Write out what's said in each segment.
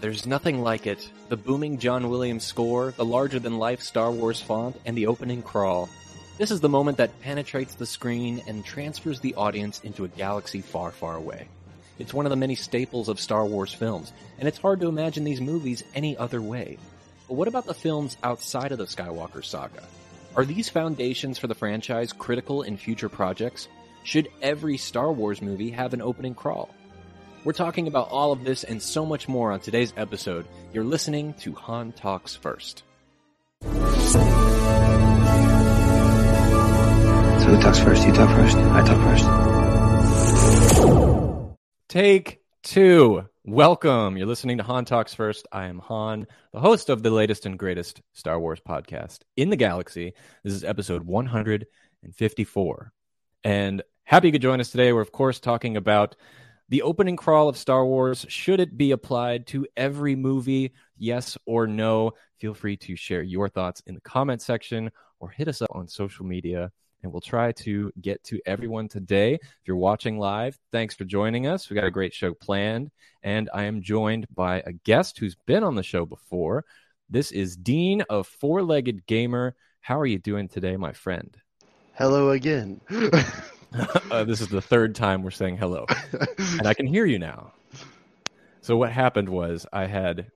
there's nothing like it. The booming John Williams score, the larger than life Star Wars font, and the opening crawl. This is the moment that penetrates the screen and transfers the audience into a galaxy far, far away. It's one of the many staples of Star Wars films, and it's hard to imagine these movies any other way. But what about the films outside of the Skywalker saga? Are these foundations for the franchise critical in future projects? Should every Star Wars movie have an opening crawl? We're talking about all of this and so much more on today's episode. You're listening to Han Talks First. So who talks first? You talk first. I talk first. Take two. Welcome. You're listening to Han Talks First. I am Han, the host of the latest and greatest Star Wars podcast in the galaxy. This is episode 154. And happy you could join us today. We're, of course, talking about the opening crawl of Star Wars, should it be applied to every movie? Yes or no? Feel free to share your thoughts in the comment section or hit us up on social media and we'll try to get to everyone today. If you're watching live, thanks for joining us. We got a great show planned, and I am joined by a guest who's been on the show before. This is Dean of Four Legged Gamer. How are you doing today, my friend? Hello again. uh, this is the third time we're saying hello, and I can hear you now. So what happened was I had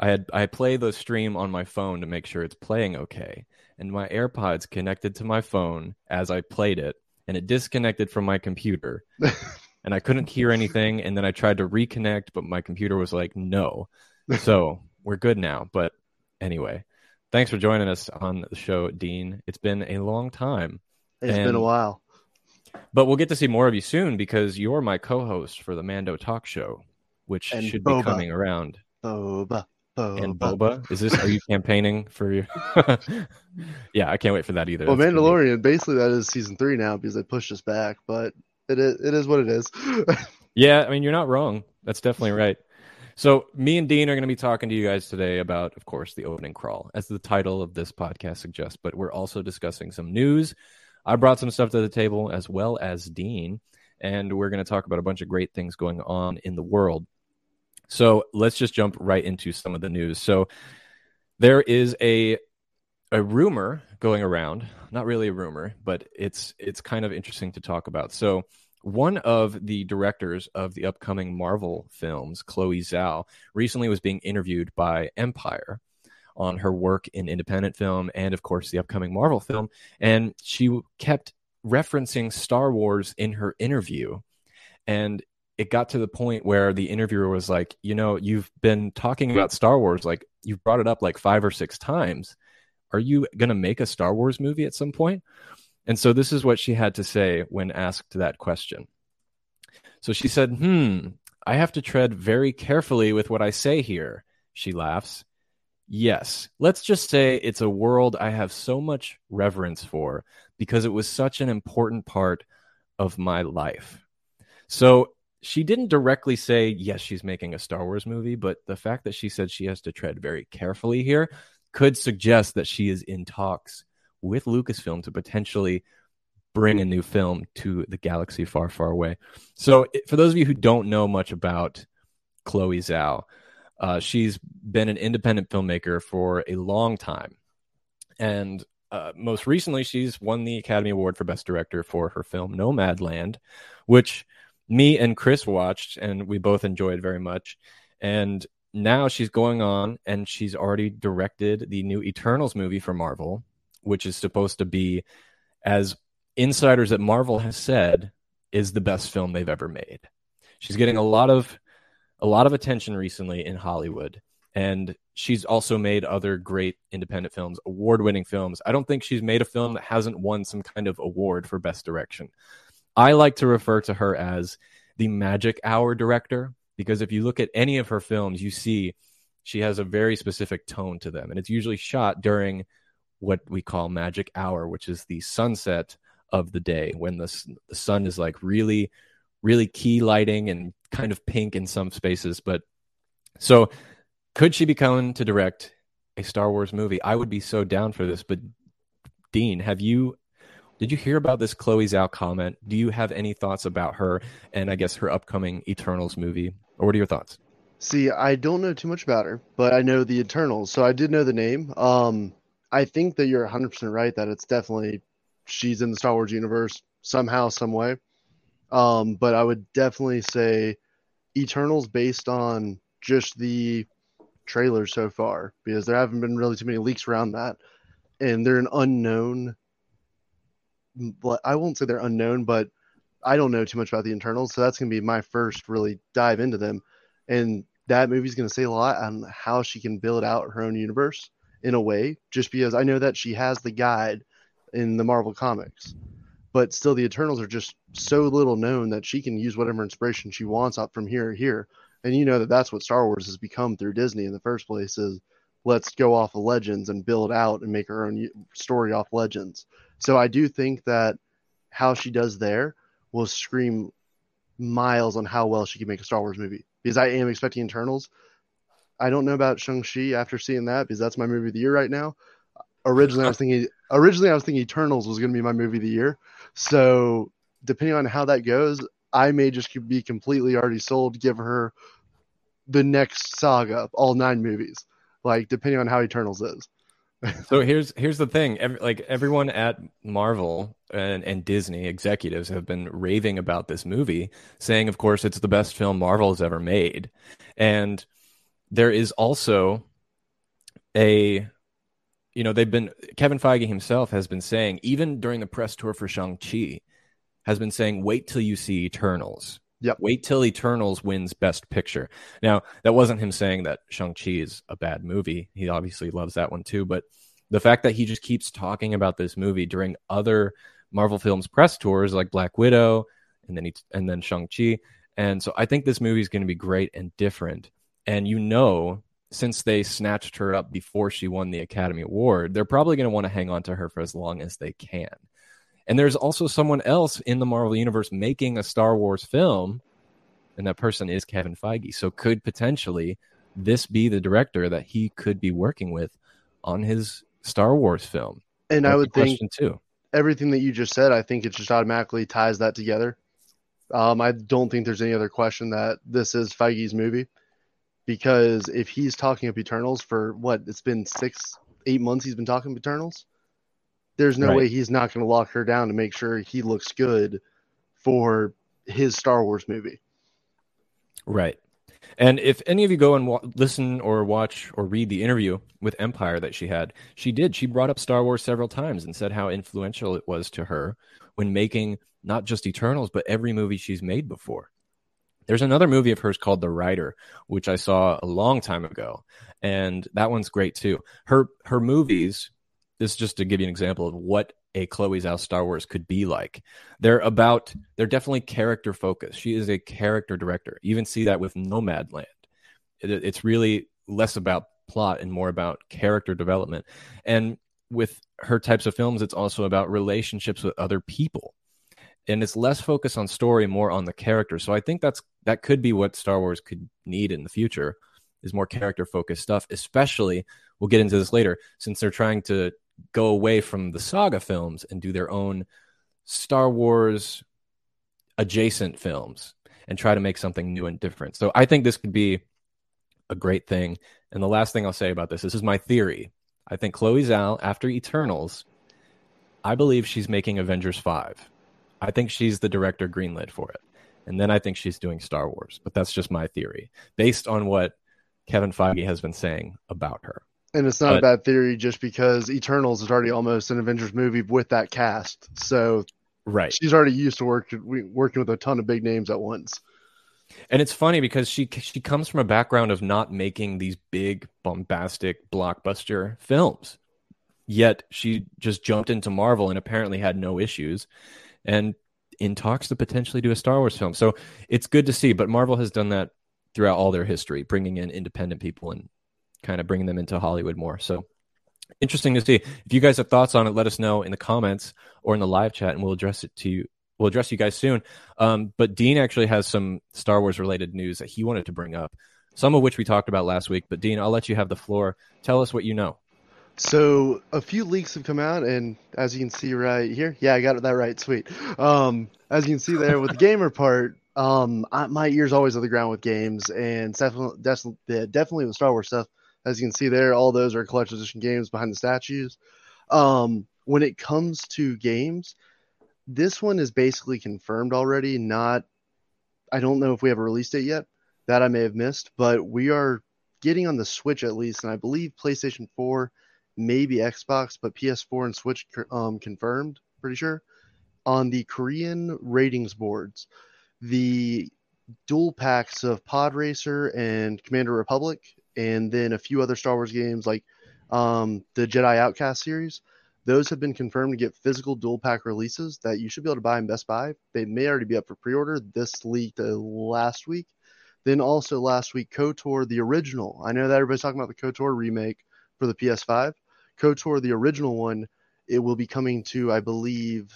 I had I play the stream on my phone to make sure it's playing okay, and my AirPods connected to my phone as I played it, and it disconnected from my computer, and I couldn't hear anything. And then I tried to reconnect, but my computer was like, "No." So we're good now. But anyway, thanks for joining us on the show, Dean. It's been a long time. It's And- been a while. But we'll get to see more of you soon because you're my co-host for the Mando Talk Show, which And should Boba. be coming around. Boba. Boba. And Boba, is this? Are you campaigning for your? yeah, I can't wait for that either. Well, That's Mandalorian, basically that is season three now because they pushed us back, but it is, it is what it is. Yeah, I mean you're not wrong. That's definitely right. So me and Dean are going to be talking to you guys today about, of course, the opening crawl, as the title of this podcast suggests. But we're also discussing some news. I brought some stuff to the table as well as Dean, and we're going to talk about a bunch of great things going on in the world. So let's just jump right into some of the news. So there is a a rumor going around, not really a rumor, but it's it's kind of interesting to talk about. So one of the directors of the upcoming Marvel films, Chloe Zhao, recently was being interviewed by Empire on her work in independent film and, of course, the upcoming Marvel film. And she kept referencing Star Wars in her interview. And it got to the point where the interviewer was like, You know, you've been talking about Star Wars, like, you've brought it up like five or six times. Are you going to make a Star Wars movie at some point? And so this is what she had to say when asked that question. So she said, Hmm, I have to tread very carefully with what I say here. She laughs. Yes, let's just say it's a world I have so much reverence for because it was such an important part of my life. So she didn't directly say, yes, she's making a Star Wars movie, but the fact that she said she has to tread very carefully here could suggest that she is in talks with Lucasfilm to potentially bring a new film to the galaxy far, far away. So, for those of you who don't know much about Chloe Zhao, uh, she's been an independent filmmaker for a long time. And uh, most recently, she's won the Academy Award for Best Director for her film Nomadland, which me and Chris watched and we both enjoyed very much. And now she's going on and she's already directed the new Eternals movie for Marvel, which is supposed to be, as insiders at Marvel has said, is the best film they've ever made. She's getting a lot of a lot of attention recently in Hollywood. And she's also made other great independent films, award winning films. I don't think she's made a film that hasn't won some kind of award for best direction. I like to refer to her as the magic hour director because if you look at any of her films, you see she has a very specific tone to them. And it's usually shot during what we call magic hour, which is the sunset of the day when the, the sun is like really, really key lighting and kind of pink in some spaces. But so could she be coming to direct a Star Wars movie? I would be so down for this. But Dean, have you did you hear about this Chloe Zhao comment? Do you have any thoughts about her and I guess her upcoming Eternals movie? Or what are your thoughts? See, I don't know too much about her, but I know the Eternals, so I did know the name. Um, I think that you're 100% right that it's definitely she's in the Star Wars universe somehow, some way. Um, but I would definitely say Eternals based on just the trailer so far because there haven't been really too many leaks around that, and they're an unknown. But I won't say they're unknown, but I don't know too much about the Eternals, so that's gonna be my first really dive into them, and that movie's gonna say a lot on how she can build out her own universe in a way, just because I know that she has the guide in the Marvel comics, but still the Eternals are just so little known that she can use whatever inspiration she wants up from here here, and you know that that's what Star Wars has become through Disney in the first place is let's go off of legends and build out and make our own story off legends. So I do think that how she does there will scream miles on how well she can make a Star Wars movie because I am expecting Eternals. I don't know about Shang-Chi after seeing that because that's my movie of the year right now. Originally I was thinking originally I was thinking Eternals was going to be my movie of the year. So depending on how that goes, I may just be completely already sold give her the next saga, all nine movies. Like depending on how Eternals is. so here's here's the thing Every, like everyone at marvel and, and disney executives have been raving about this movie saying of course it's the best film marvel has ever made and there is also a you know they've been kevin feige himself has been saying even during the press tour for shang-chi has been saying wait till you see eternals Yep. Wait till Eternals wins Best Picture. Now, that wasn't him saying that Shang-Chi is a bad movie. He obviously loves that one too. But the fact that he just keeps talking about this movie during other Marvel films press tours like Black Widow and then he, and then Shang-Chi. And so I think this movie is going to be great and different. And you know, since they snatched her up before she won the Academy Award, they're probably going to want to hang on to her for as long as they can. And there's also someone else in the Marvel Universe making a Star Wars film, and that person is Kevin Feige. So could potentially this be the director that he could be working with on his Star Wars film? And That's I would think too. everything that you just said, I think it just automatically ties that together. Um, I don't think there's any other question that this is Feige's movie because if he's talking up Eternals for what it's been six, eight months, he's been talking Eternals there's no Right. way he's not going to lock her down to make sure he looks good for his Star Wars movie. Right. And if any of you go and wa- listen or watch or read the interview with Empire that she had, she did. She brought up Star Wars several times and said how influential it was to her when making not just Eternals, but every movie she's made before. There's another movie of hers called The Rider, which I saw a long time ago, and that one's great too. Her her movies, this is just to give you an example of what a Chloe Zhao Star Wars could be like. They're about they're definitely character focused. She is a character director. You even see that with Nomadland. It, it's really less about plot and more about character development. And with her types of films, it's also about relationships with other people. And it's less focused on story, more on the character. So I think that's that could be what Star Wars could need in the future is more character focused stuff, especially we'll get into this later, since they're trying to go away from the saga films and do their own Star Wars adjacent films and try to make something new and different. So I think this could be a great thing. And the last thing I'll say about this, this is my theory. I think Chloe Zhao, after Eternals, I believe she's making Avengers 5. I think she's the director greenlit for it. And then I think she's doing Star Wars. But that's just my theory based on what Kevin Feige has been saying about her. And it's not a bad theory just because Eternals is already almost an Avengers movie with that cast. So Right. she's already used to work, working with a ton of big names at once. And it's funny because she she comes from a background of not making these big bombastic blockbuster films. Yet she just jumped into Marvel and apparently had no issues and in talks to potentially do a Star Wars film. So it's good to see, but Marvel has done that throughout all their history, bringing in independent people and kind of bringing them into Hollywood more. So interesting to see. If you guys have thoughts on it, let us know in the comments or in the live chat and we'll address it to you. We'll address you guys soon. Um, but Dean actually has some Star Wars related news that he wanted to bring up, some of which we talked about last week. But Dean, I'll let you have the floor. Tell us what you know. So a few leaks have come out, and as you can see right here, yeah, I got that right. Sweet. Um, as you can see there with the gamer part, Um, I, my ears always on the ground with games, and definitely, definitely, definitely with Star Wars stuff. As you can see there, all those are collector's edition games behind the statues. Um, when it comes to games, this one is basically confirmed already. Not, I don't know if we have a release date yet. That I may have missed, but we are getting on the Switch at least, and I believe PlayStation 4, maybe Xbox, but PS4 and Switch um, confirmed. Pretty sure on the Korean ratings boards, the dual packs of Pod Racer and Commander Republic, and then a few other Star Wars games like um, the Jedi Outcast series. Those have been confirmed to get physical dual pack releases that you should be able to buy in Best Buy. They may already be up for pre order. This leaked uh, last week. Then also last week, KOTOR the original. I know that everybody's talking about the KOTOR remake for the PS5. KOTOR the original one, it will be coming to, I believe,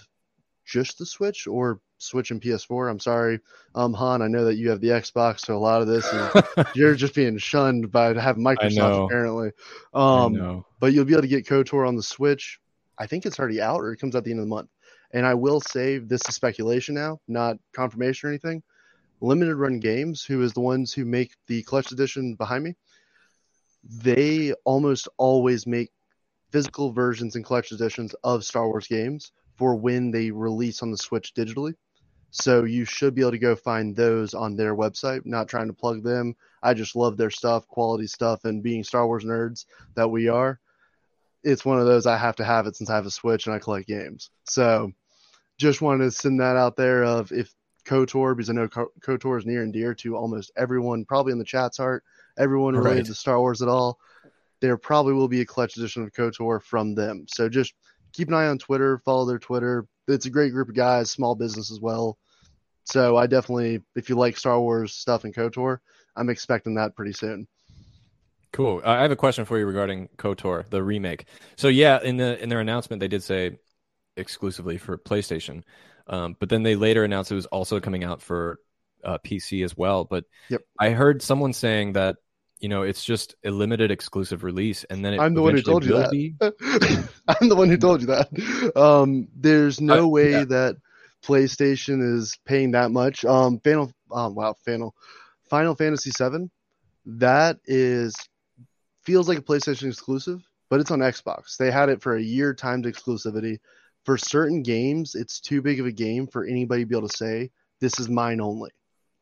just the Switch or Switch and PS4. I'm sorry, um, Han. I know that you have the Xbox, so a lot of this is you're just being shunned by having Microsoft apparently. Um, but you'll be able to get KOTOR on the Switch. I think it's already out, or it comes out the end of the month. And I will say this is speculation now, not confirmation or anything. Limited Run Games, who is the ones who make the collector's edition behind me, they almost always make physical versions and collector's editions of Star Wars games for when they release on the Switch digitally. So you should be able to go find those on their website. Not trying to plug them. I just love their stuff, quality stuff, and being Star Wars nerds that we are, it's one of those I have to have it since I have a Switch and I collect games. So just wanted to send that out there of if KOTOR, because I know KOTOR is near and dear to almost everyone, probably in the chat's heart, everyone related right. to Star Wars at all. There probably will be a clutch edition of KOTOR from them. So just keep an eye on Twitter, follow their Twitter. It's a great group of guys, small business as well. So I definitely, if you like Star Wars stuff and KOTOR, I'm expecting that pretty soon. Cool. I have a question for you regarding KOTOR, the remake. So yeah, in the in their announcement, they did say exclusively for PlayStation, um, but then they later announced it was also coming out for uh, PC as well. But yep. I heard someone saying that you know, it's just a limited exclusive release, and then I'm the one who told you that. Be... I'm the one who told you that. Um, there's no uh, way yeah. that PlayStation is paying that much. Um, Final, um, wow, Final, Final Fantasy VII, that is feels like a PlayStation exclusive, but it's on Xbox. They had it for a year timed exclusivity. For certain games, it's too big of a game for anybody to be able to say this is mine only.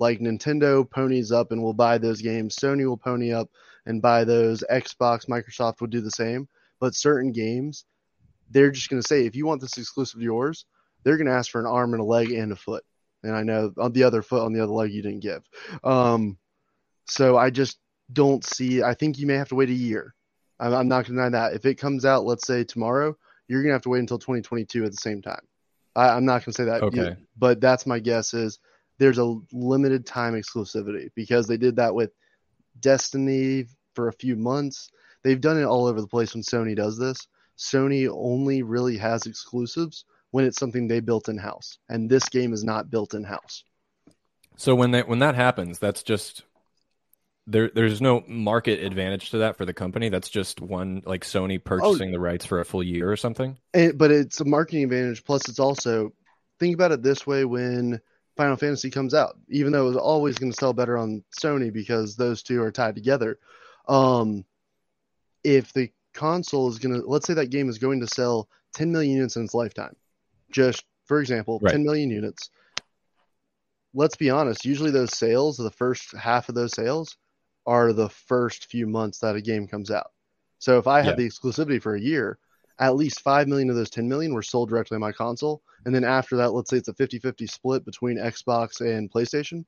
Like Nintendo ponies up and will buy those games. Sony will pony up and buy those. Xbox, Microsoft will do the same. But certain games, they're just going to say, if you want this exclusive to yours, they're going to ask for an arm and a leg and a foot. And I know on the other foot, on the other leg, you didn't give. Um, so I just don't see. I think you may have to wait a year. I'm, I'm not going to deny that. If it comes out, let's say tomorrow, you're going to have to wait until 2022 at the same time. I, am not going to say that. Okay. Either, but that's my guess is there's a limited time exclusivity because they did that with Destiny for a few months. They've done it all over the place when Sony does this. Sony only really has exclusives when it's something they built in house, and this game is not built in house. So when that when that happens, that's just there. There's no market advantage to that for the company. That's just one like Sony purchasing oh, the rights for a full year or something. But it's a marketing advantage. Plus, it's also think about it this way: when Final Fantasy comes out, even though it was always going to sell better on Sony because those two are tied together. Um, if the console is going to, let's say that game is going to sell 10 million units in its lifetime, just for example, right. 10 million units. Let's be honest, usually those sales, the first half of those sales, are the first few months that a game comes out. So if I have yeah. the exclusivity for a year, at least 5 million of those 10 million were sold directly on my console. And then after that, let's say it's a 50 50 split between Xbox and PlayStation.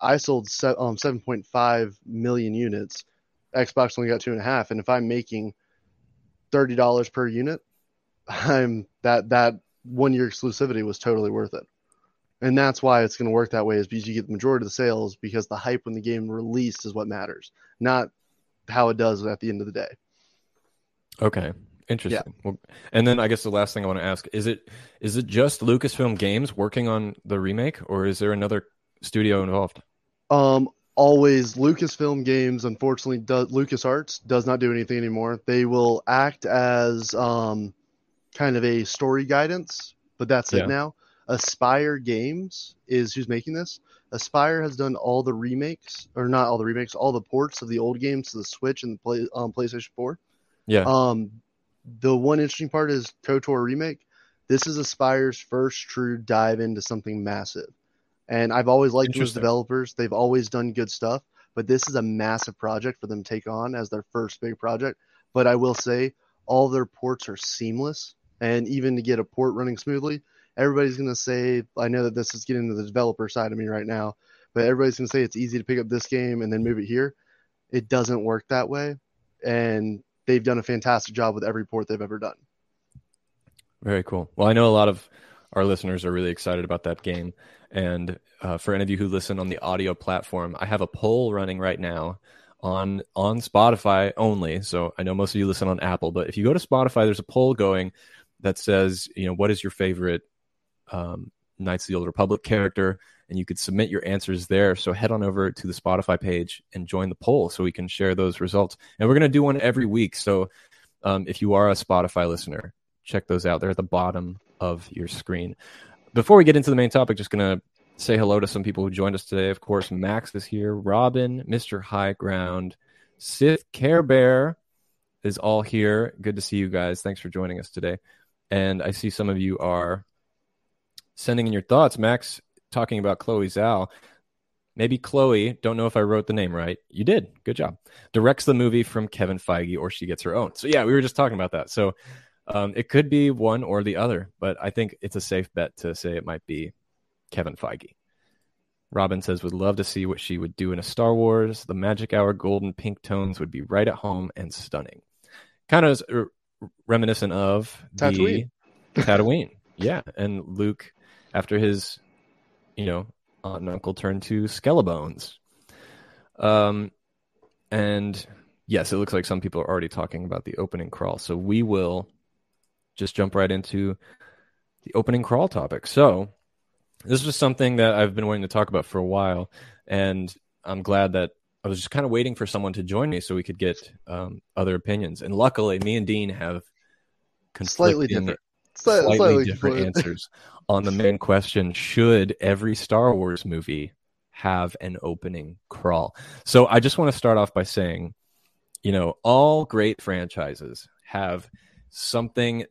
I sold um, 7.5 million units. Xbox only got two and a half. And if I'm making $30 per unit, I'm that, that one year exclusivity was totally worth it. And that's why it's going to work that way is because you get the majority of the sales because the hype when the game released is what matters, not how it does at the end of the day. Okay. Interesting. Yeah. Well, and then I guess the last thing I want to ask is it is it just Lucasfilm Games working on the remake, or is there another studio involved? Um, always Lucasfilm Games. Unfortunately, does, LucasArts does not do anything anymore. They will act as um, kind of a story guidance, but that's yeah. it now. Aspyr Games is who's making this. Aspyr has done all the remakes, or not all the remakes, all the ports of the old games to the Switch and the play, um, PlayStation 4. Yeah. Um, the one interesting part is KOTOR remake. This is Aspyr's first true dive into something massive, and I've always liked those developers. They've always done good stuff, but this is a massive project for them to take on as their first big project. But I will say, all their ports are seamless, and even to get a port running smoothly, everybody's going to say, I know that this is getting to the developer side of me right now, but everybody's going to say it's easy to pick up this game and then move it here. It doesn't work that way, and they've done a fantastic job with every port they've ever done. Very cool. Well, I know a lot of our listeners are really excited about that game. And uh, for any of you who listen on the audio platform, I have a poll running right now on on Spotify only. So I know most of you listen on Apple, but if you go to Spotify, there's a poll going that says, you know, what is your favorite um, Knights of the Old Republic character? And you could submit your answers there. So head on over to the Spotify page and join the poll so we can share those results. And we're going to do one every week. So um, if you are a Spotify listener, check those out. They're at the bottom of your screen. Before we get into the main topic, just going to say hello to some people who joined us today. Of course, Max is here, Robin, Mr. High Ground, Sith Care Bear is all here. Good to see you guys. Thanks for joining us today. And I see some of you are sending in your thoughts. Max talking about Chloe Zhao. Maybe Chloe, don't know if I wrote the name right. You did. Good job. Directs the movie from Kevin Feige or she gets her own. So, yeah, we were just talking about that. So, um, it could be one or the other, but I think it's a safe bet to say it might be Kevin Feige. Robin says, would love to see what she would do in a Star Wars. The magic hour golden pink tones would be right at home and stunning. Kind of r- reminiscent of Tatooine. the Tatooine. yeah. And Luke, after his, you know, aunt and uncle turned to Skelebones. Um, and yes, it looks like some people are already talking about the opening crawl. So we will just jump right into the opening crawl topic. So this was something that I've been wanting to talk about for a while, and I'm glad that I was just kind of waiting for someone to join me so we could get um, other opinions. And luckily, me and Dean have Slightly different. Slightly, Slightly different different. answers on the main question should every Star Wars movie have an opening crawl? So I just want to start off by saying, you know, all great franchises have something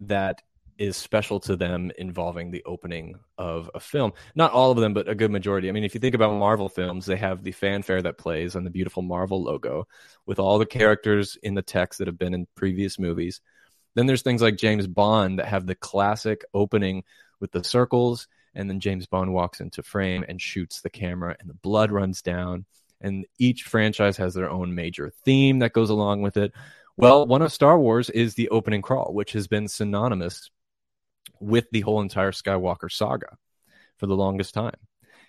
that is special to them involving the opening of a film. Not all of them, but a good majority. I mean, if you think about Marvel films, they have the fanfare that plays on the beautiful Marvel logo with all the characters in the text that have been in previous movies. Then there's things like James Bond that have the classic opening with the circles, and then James Bond walks into frame and shoots the camera, and the blood runs down. And each franchise has their own major theme that goes along with it. Well, one of Star Wars is the opening crawl, which has been synonymous with the whole entire Skywalker saga for the longest time.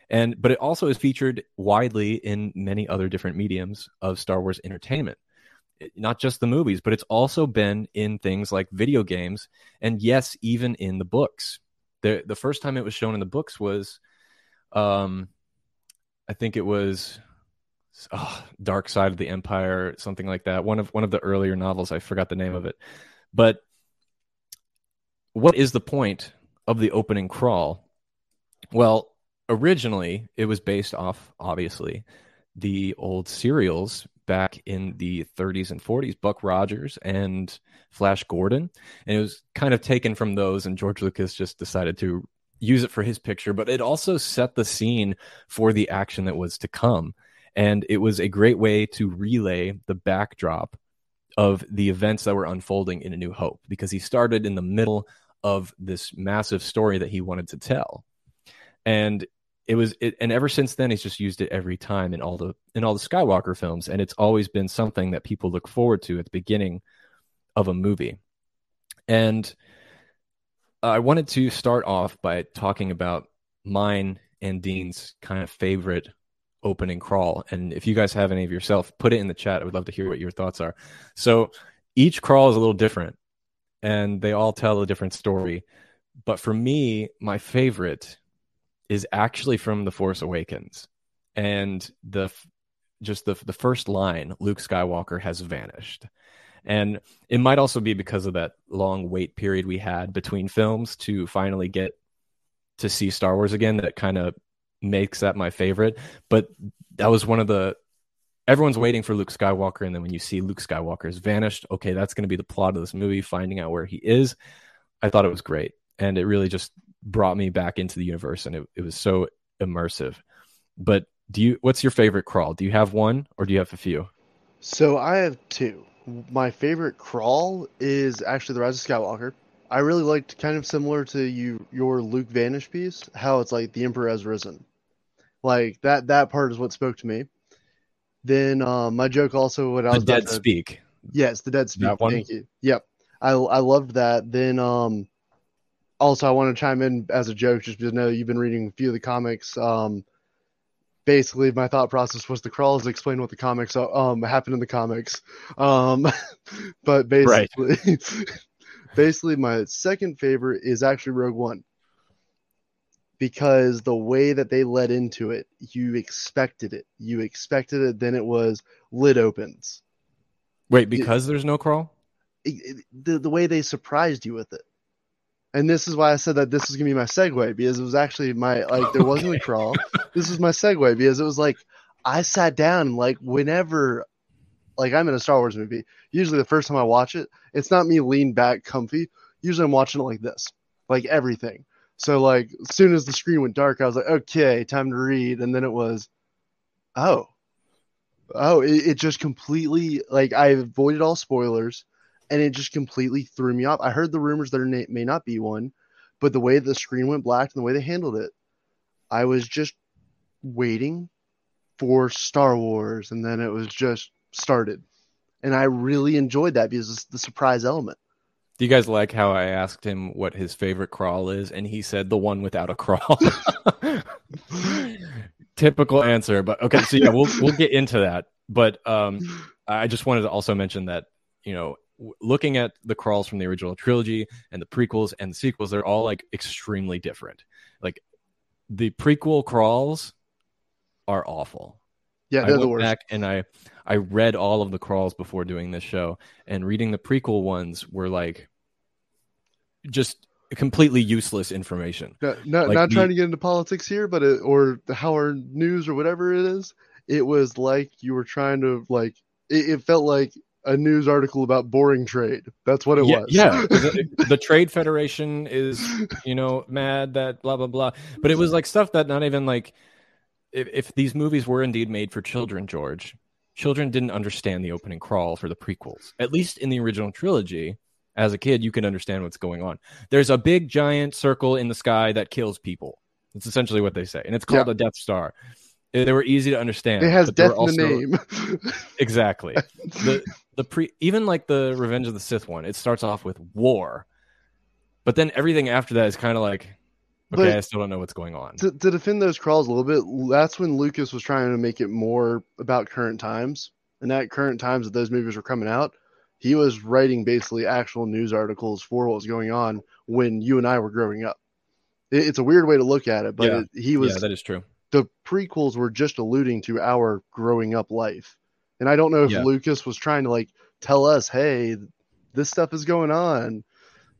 And but it also is featured widely in many other different mediums of Star Wars entertainment not just the movies, but it's also been in things like video games, and yes, even in the books. the The first time it was shown in the books was, um, I think it was, oh, Dark Side of the Empire, something like that. One of one of the earlier novels. I forgot the name of it, but what is the point of the opening crawl? Well, originally it was based off, obviously, the old serials back in the 30s and 40s, Buck Rogers and Flash Gordon. And it was kind of taken from those, and George Lucas just decided to use it for his picture, but it also set the scene for the action that was to come. And it was a great way to relay the backdrop of the events that were unfolding in A New Hope because he started in the middle of this massive story that he wanted to tell. And it was it, and ever since then he's just used it every time in all the in all the Skywalker films and it's always been something that people look forward to at the beginning of a movie. And I wanted to start off by talking about mine and Dean's kind of favorite opening crawl. And if you guys have any of yourself, put it in the chat. I would love to hear what your thoughts are. So each crawl is a little different and they all tell a different story. But for me, my favorite is actually from The Force Awakens. And the just the the first line, Luke Skywalker has vanished. And it might also be because of that long wait period we had between films to finally get to see Star Wars again that kind of makes that my favorite. But that was one of the everyone's waiting for Luke Skywalker, and then when you see Luke Skywalker has vanished, okay, that's going to be the plot of this movie, finding out where he is. I thought it was great, and it really just brought me back into the universe, and it, it was so immersive. But do you? What's your favorite crawl? Do you have one, or do you have a few? So I have two. My favorite crawl is actually the Rise of Skywalker. I really liked kind of similar to you your Luke Vanish piece, how it's like the Emperor has risen. Like that that part is what spoke to me. Then um, my joke also what I The was about dead to- speak. Yes, the dead speak. That one? Thank you. Yep. I I loved that. Then um also I want to chime in as a joke just because I know you've been reading a few of the comics. Um basically my thought process was the crawl is explain what the comics are, um happen in the comics. Um but Right. basically basically my second favorite is actually Rogue One. Because the way that they led into it, you expected it. You expected it, then it was lid opens Wait, because there's no crawl. it, it- the the way they surprised you with it. And this is why I said that this was gonna be my segue because it was actually my like there wasn't a crawl. This was my segue because it was like I sat down like whenever like I'm in a Star Wars movie, usually the first time I watch it, it's not me lean back comfy. Usually I'm watching it like this. Like everything. So like as soon as the screen went dark, I was like, okay, time to read. And then it was, oh, oh, it, it just completely like I avoided all spoilers, and it just completely threw me off. I heard the rumors there may not be one, but the way the screen went black and the way they handled it, I was just waiting for Star Wars, and then it was just started, and I really enjoyed that because it's the surprise element. Do you guys like how I asked him what his favorite crawl is, and he said the one without a crawl? Typical answer, but okay. So yeah, we'll we'll get into that. But um, I just wanted to also mention that you know, looking at the crawls from the original trilogy and the prequels and the sequels, they're all like extremely different. Like the prequel crawls are awful. Yeah, they're the went worst. back and I I read all of the crawls before doing this show, and reading the prequel ones were like just completely useless information. No, like not the- trying to get into politics here, but it, or the Howard News or whatever it is. It was like you were trying to like. It, it felt like a news article about boring trade. That's what it yeah, was. yeah. the, the Trade Federation is you know mad that blah blah blah, but it was like stuff that not even like if, if these movies were indeed made for children, George, children didn't understand the opening crawl for the prequels. At least in the original trilogy, as a kid, you can understand what's going on. There's a big giant circle in the sky that kills people. That's essentially what they say, and it's called Yeah. a Death Star. They were easy to understand. it has death in also- the name. Exactly. the the pre even like the Revenge of the Sith one, it starts off with war, but then everything after that is kind of like, okay, But- I still don't know what's going on. to, to defend those crawls a little bit, that's when Lucas was trying to make it more about current times. And at current times that those movies were coming out, he was writing basically actual news articles for what was going on when you and I were growing up. It, it's a weird way to look at it, but Yeah. it, he was yeah, that is true. the prequels were just alluding to our growing up life. And I don't know if Yeah. Lucas was trying to like tell us, hey, this stuff is going on.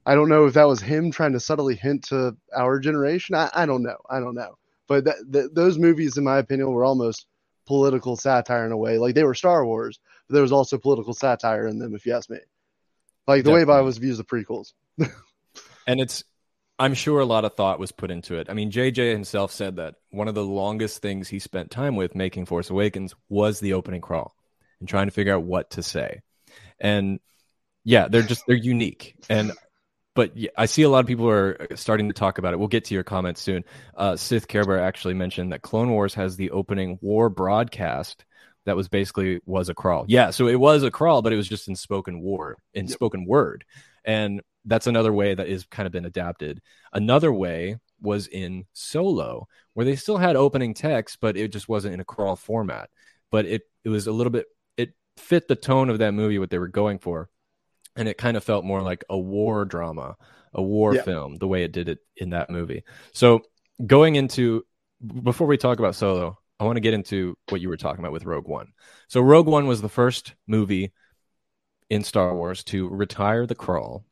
I don't know if that was him trying to subtly hint to our generation. I, I don't know. I don't know. But that, that, those movies, in my opinion, were almost political satire in a way. Like they were Star Wars, but there was also political satire in them, if you ask me. Like the way I Definitely. was views the prequels. And it's, I'm sure a lot of thought was put into it. I mean, JJ himself said that one of the longest things he spent time with making Force Awakens was the opening crawl and trying to figure out what to say. And yeah, they're just they're unique. And but yeah, I see a lot of people are starting to talk about it. We'll get to your comments soon. Uh, Sith Care actually mentioned that Clone Wars has the opening war broadcast that was basically was a crawl. Yeah, so it was a crawl, but it was just in spoken war, in Yep. spoken word, and that's another way that is kind of been adapted. Another way was in Solo, where they still had opening text, but it just wasn't in a crawl format. But it it was a little bit it fit the tone of that movie what they were going for, and it kind of felt more like a war drama, a war Yeah. film, the way it did it in that movie. So going into before we talk about Solo, I want to get into what you were talking about with Rogue One. So Rogue One was the first movie in Star Wars to retire the crawl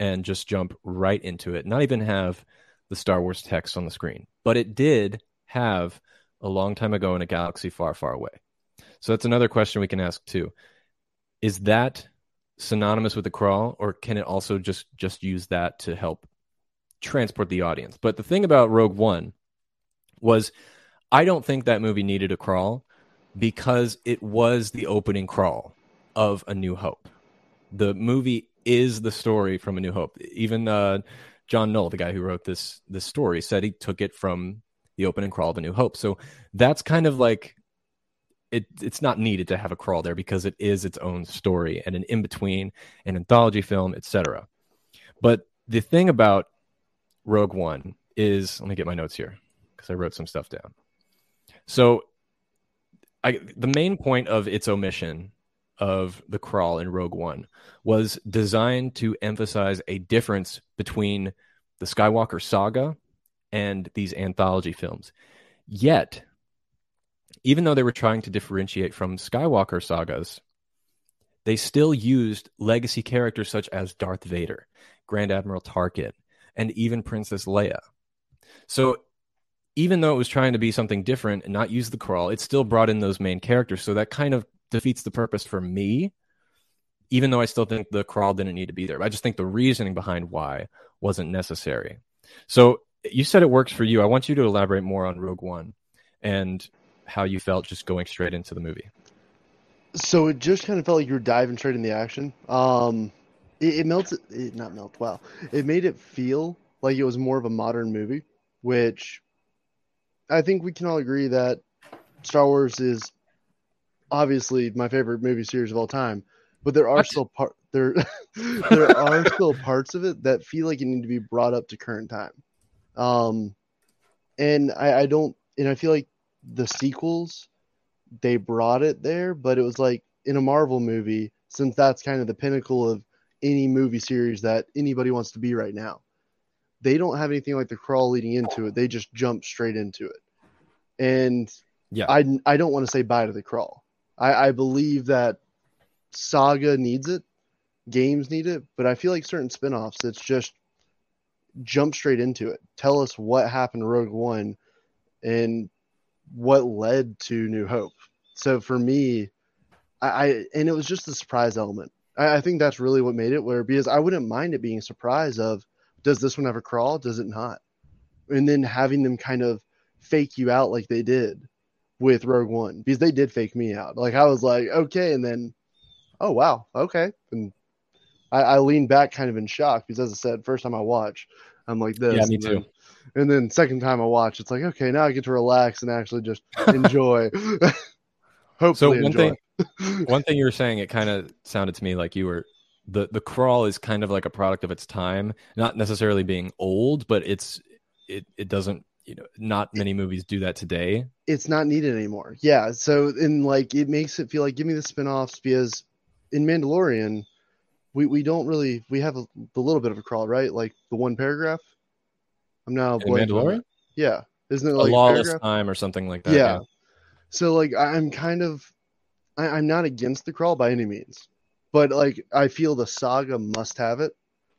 and just jump right into it, not even have the Star Wars text on the screen, but it did have a long time ago in a galaxy far, far away. So that's another question we can ask too. Is that synonymous with the crawl, or can it also just just use that to help transport the audience? But the thing about Rogue One was, I don't think that movie needed a crawl because it was the opening crawl of A New Hope. The movie is the story from A New Hope. Even uh, John Knoll, the guy who wrote this this story, said he took it from the opening crawl of A New Hope. So that's kind of like it, it's not needed to have a crawl there because it is its own story and an in between, an anthology film, etc. But the thing about Rogue One is, let me get my notes here because I wrote some stuff down. So, I, the main point of its omission of the crawl in Rogue One was designed to emphasize a difference between the Skywalker saga and these anthology films. Yet, even though they were trying to differentiate from Skywalker sagas, they still used legacy characters such as Darth Vader, Grand Admiral Tarkin, and even Princess Leia. So even though it was trying to be something different and not use the crawl, it still brought in those main characters. So that kind of defeats the purpose for me, even though I still think the crawl didn't need to be there. I just think the reasoning behind why wasn't necessary. So you said it works for you. I want you to elaborate more on Rogue One and how you felt just going straight into the movie. So it just kind of felt like you were diving straight in the action. Um, it, it melts it, not melt. Wow, it made it feel like it was more of a modern movie, which I think we can all agree that Star Wars is obviously my favorite movie series of all time. But there are what? still part there there are still parts of it that feel like it need to be brought up to current time. Um, and I, I don't, and I feel like the sequels they brought it there, but it was like in a Marvel movie, since that's kind of the pinnacle of any movie series that anybody wants to be right now. They don't have anything like the crawl leading into it. They just jump straight into it. And yeah, I, I don't want to say bye to the crawl. I, I believe that Saga needs it, games need it, but I feel like certain spin-offs, it's just jump straight into it. Tell us what happened to Rogue One and what led to New Hope. So for me, I, I and it was just the surprise element. I, I, think that's really what made it where because I wouldn't mind it being a surprise of does this one ever crawl? Does it not? And then having them kind of fake you out like they did with Rogue One because they did fake me out. Like I was like, okay, and then, oh wow, okay, and I, I leaned back kind of in shock because, as I said, first time I watch, I'm like this. Yeah, me too. And then second time I watch, it's like okay, now I get to relax and actually just enjoy. Hopefully, so one enjoy. thing, one thing you were saying, it kind of sounded to me like you were the the crawl is kind of like a product of its time, not necessarily being old, but it's it it doesn't you know not many movies do that today. It's not needed anymore. Yeah, so in like it makes it feel like give me the spin-offs because in Mandalorian we we don't really we have a, a little bit of a crawl, right? Like the one paragraph. I'm now Mandalorian. Yeah, isn't it like a lawless paragraph? time or something like that? Yeah. yeah. So like I'm kind of I, I'm not against the crawl by any means, but like I feel the saga must have it.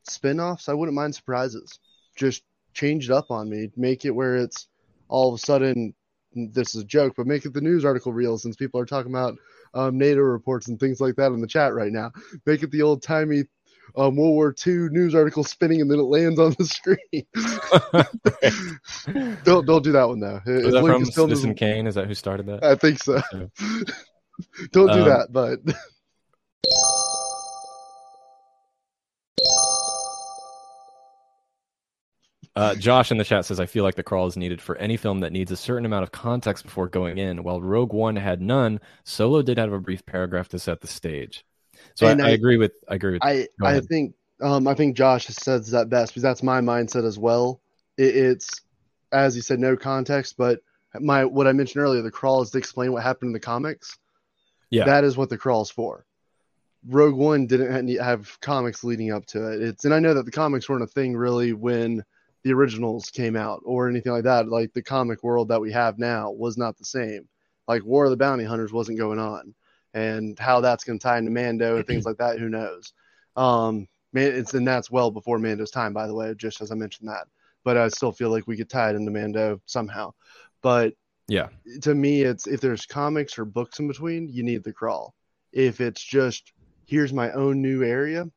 Spin-offs, I wouldn't mind surprises. Just change it up on me. Make it where it's all of a sudden this is a joke, but make it the news article reel since people are talking about um, NATO reports and things like that in the chat right now. Make it the old timey um, World War II news article spinning and then it lands on the screen. don't don't do that one though. Is that from Citizen Kane? Is that who started that? I think so. don't do um, that, but. Uh, Josh in the chat says, I feel like the crawl is needed for any film that needs a certain amount of context before going in. While Rogue One had none, Solo did have a brief paragraph to set the stage. So I, I, I, agree with I agree with I I think um, I think Josh says that best because that's my mindset as well. It, it's as you said, no context, but my what I mentioned earlier, the crawl is to explain what happened in the comics. Yeah, that is what the crawl's for. Rogue One didn't have comics leading up to it. It's and I know that the comics weren't a thing really when the originals came out or anything like that. Like the comic world that we have now was not the same. Like War of the Bounty Hunters wasn't going on, and how that's going to tie into Mando and things like that, who knows? Um, it's and that's well before Mando's time, by the way. Just as I mentioned that, but I still feel like we could tie it into Mando somehow. But Yeah. to me, it's if there's comics or books in between, you need the crawl. If it's just here's my own new area,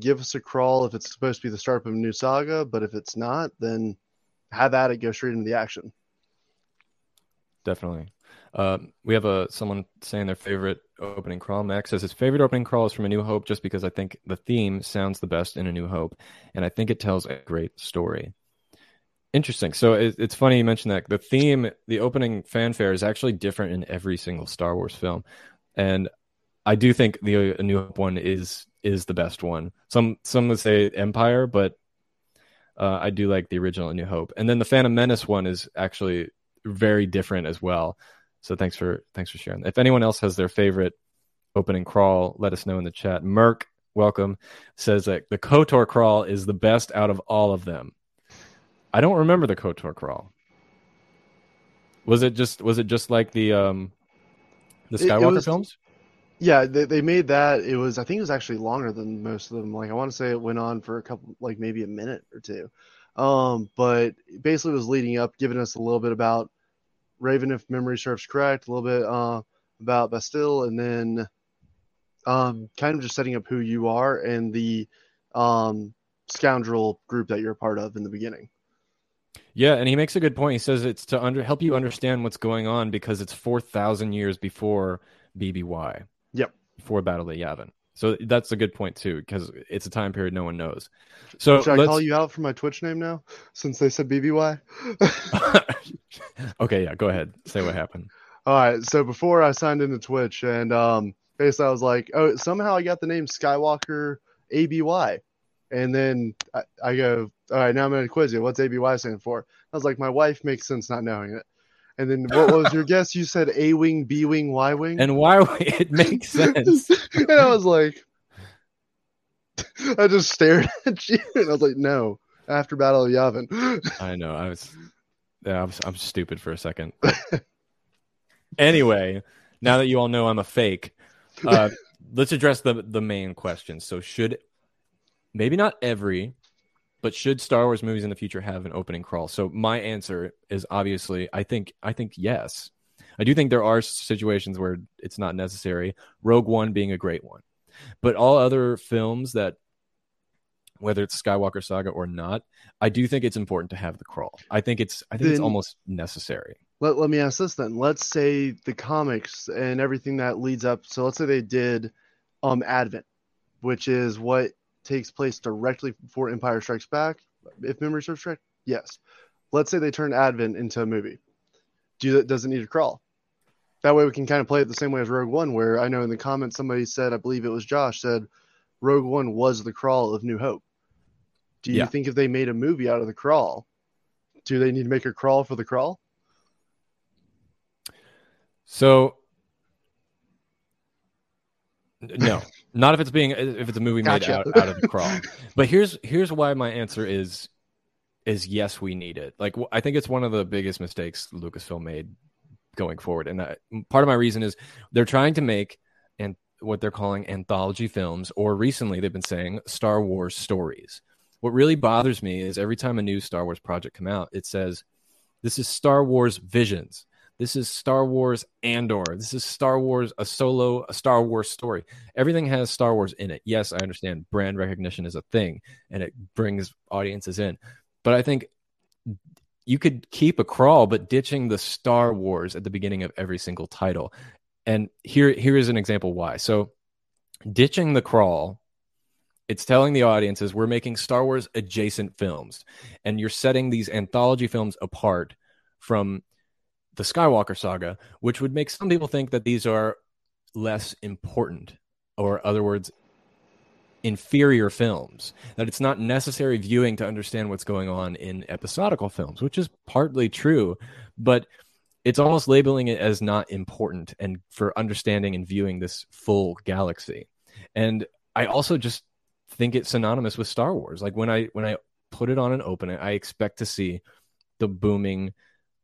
give us a crawl if it's supposed to be the start of a new saga. But if it's not, then have at it, go straight into the action. Definitely. Uh, we have a someone saying their favorite opening crawl. Max says his favorite opening crawl is from A New Hope, just because I think the theme sounds the best in A New Hope, and I think it tells a great story. Interesting. So it, it's funny you mentioned that the theme, the opening fanfare, is actually different in every single Star Wars film, and I do think the A New Hope one is is the best one. Some some would say Empire, but uh, I do like the original A New Hope, and then the Phantom Menace one is actually very different as well. So thanks for thanks for sharing. If anyone else has their favorite opening crawl, let us know in the chat. Merc, welcome, says that the Kotor crawl is the best out of all of them. I don't remember the Kotor crawl. Was it just was it just like the um the It- it Skywalker was- films? Yeah, they, they made that. It was I think it was actually longer than most of them. Like I want to say it went on for a couple, like maybe a minute or two. Um, but basically it was leading up, giving us a little bit about Revan, if memory serves correct, a little bit uh, about Bastila, and then um, kind of just setting up who you are and the um, scoundrel group that you're a part of in the beginning. Yeah, and he makes a good point. He says it's to under help you understand what's going on because it's four thousand years before BBY. Yep. Before Battle of Yavin. So that's a good point too, because it's a time period no one knows. So Should I let's call you out for my Twitch name now, since they said BBY? okay, yeah, go ahead. Say what happened. All right. So before I signed into Twitch, and um, basically I was like, oh, somehow I got the name Skywalker ABY, and then I, I go, all right, now I'm gonna quiz you. What's ABY stand for? I was like, my wife makes sense not knowing it. And then what was your guess? You said A wing, B wing, Y wing, And why it makes sense. and I was like, I just stared at you, and I was like, no. After Battle of Yavin. I know. I was yeah, I was I'm stupid for a second. anyway, now that you all know I'm a fake, uh, let's address the the main question. So should maybe not every, but should Star Wars movies in the future have an opening crawl? So my answer is obviously I think I think yes. I do think there are situations where it's not necessary. Rogue One being a great one, but all other films that whether it's Skywalker Saga or not, I do think it's important to have the crawl. I think it's I think it's almost necessary. let, let me ask this then. Let's say the comics and everything that leads up. So let's say they did um Advent, which is what takes place directly before Empire Strikes Back. If memory serves correct, yes. Let's say they turn Advent into a movie. Do that does it need a crawl? That way we can kind of play it the same way as Rogue One, where I know in the comments somebody said, I believe it was Josh, said Rogue One was the crawl of New Hope. Do you Yeah. think if they made a movie out of the crawl, do they need to make a crawl for the crawl? So no, not if it's being if it's a movie made out, out of the crawl. But here's here's why my answer is is yes, we need it. Like I think it's one of the biggest mistakes Lucasfilm made going forward, and uh, I, part of my reason is they're trying to make and what they're calling anthology films, or recently they've been saying Star Wars stories. What really bothers me is every time a new Star Wars project come out, it says this is Star Wars Visions. This is Star Wars Andor. This is Star Wars a solo a Star Wars story. Everything has Star Wars in it. Yes, I understand brand recognition is a thing and it brings audiences in. But I think you could keep a crawl but ditching the Star Wars at the beginning of every single title. And here here is an example why. So ditching the crawl it's telling the audiences we're making Star Wars adjacent films and you're setting these anthology films apart from the Skywalker saga, which would make some people think that these are less important, or other words, inferior films. That it's not necessary viewing to understand what's going on in episodical films, which is partly true, but it's almost labeling it as not important and for understanding and viewing this full galaxy. And I also just think it's synonymous with Star Wars. Like when I when I put it on and open it, I expect to see the booming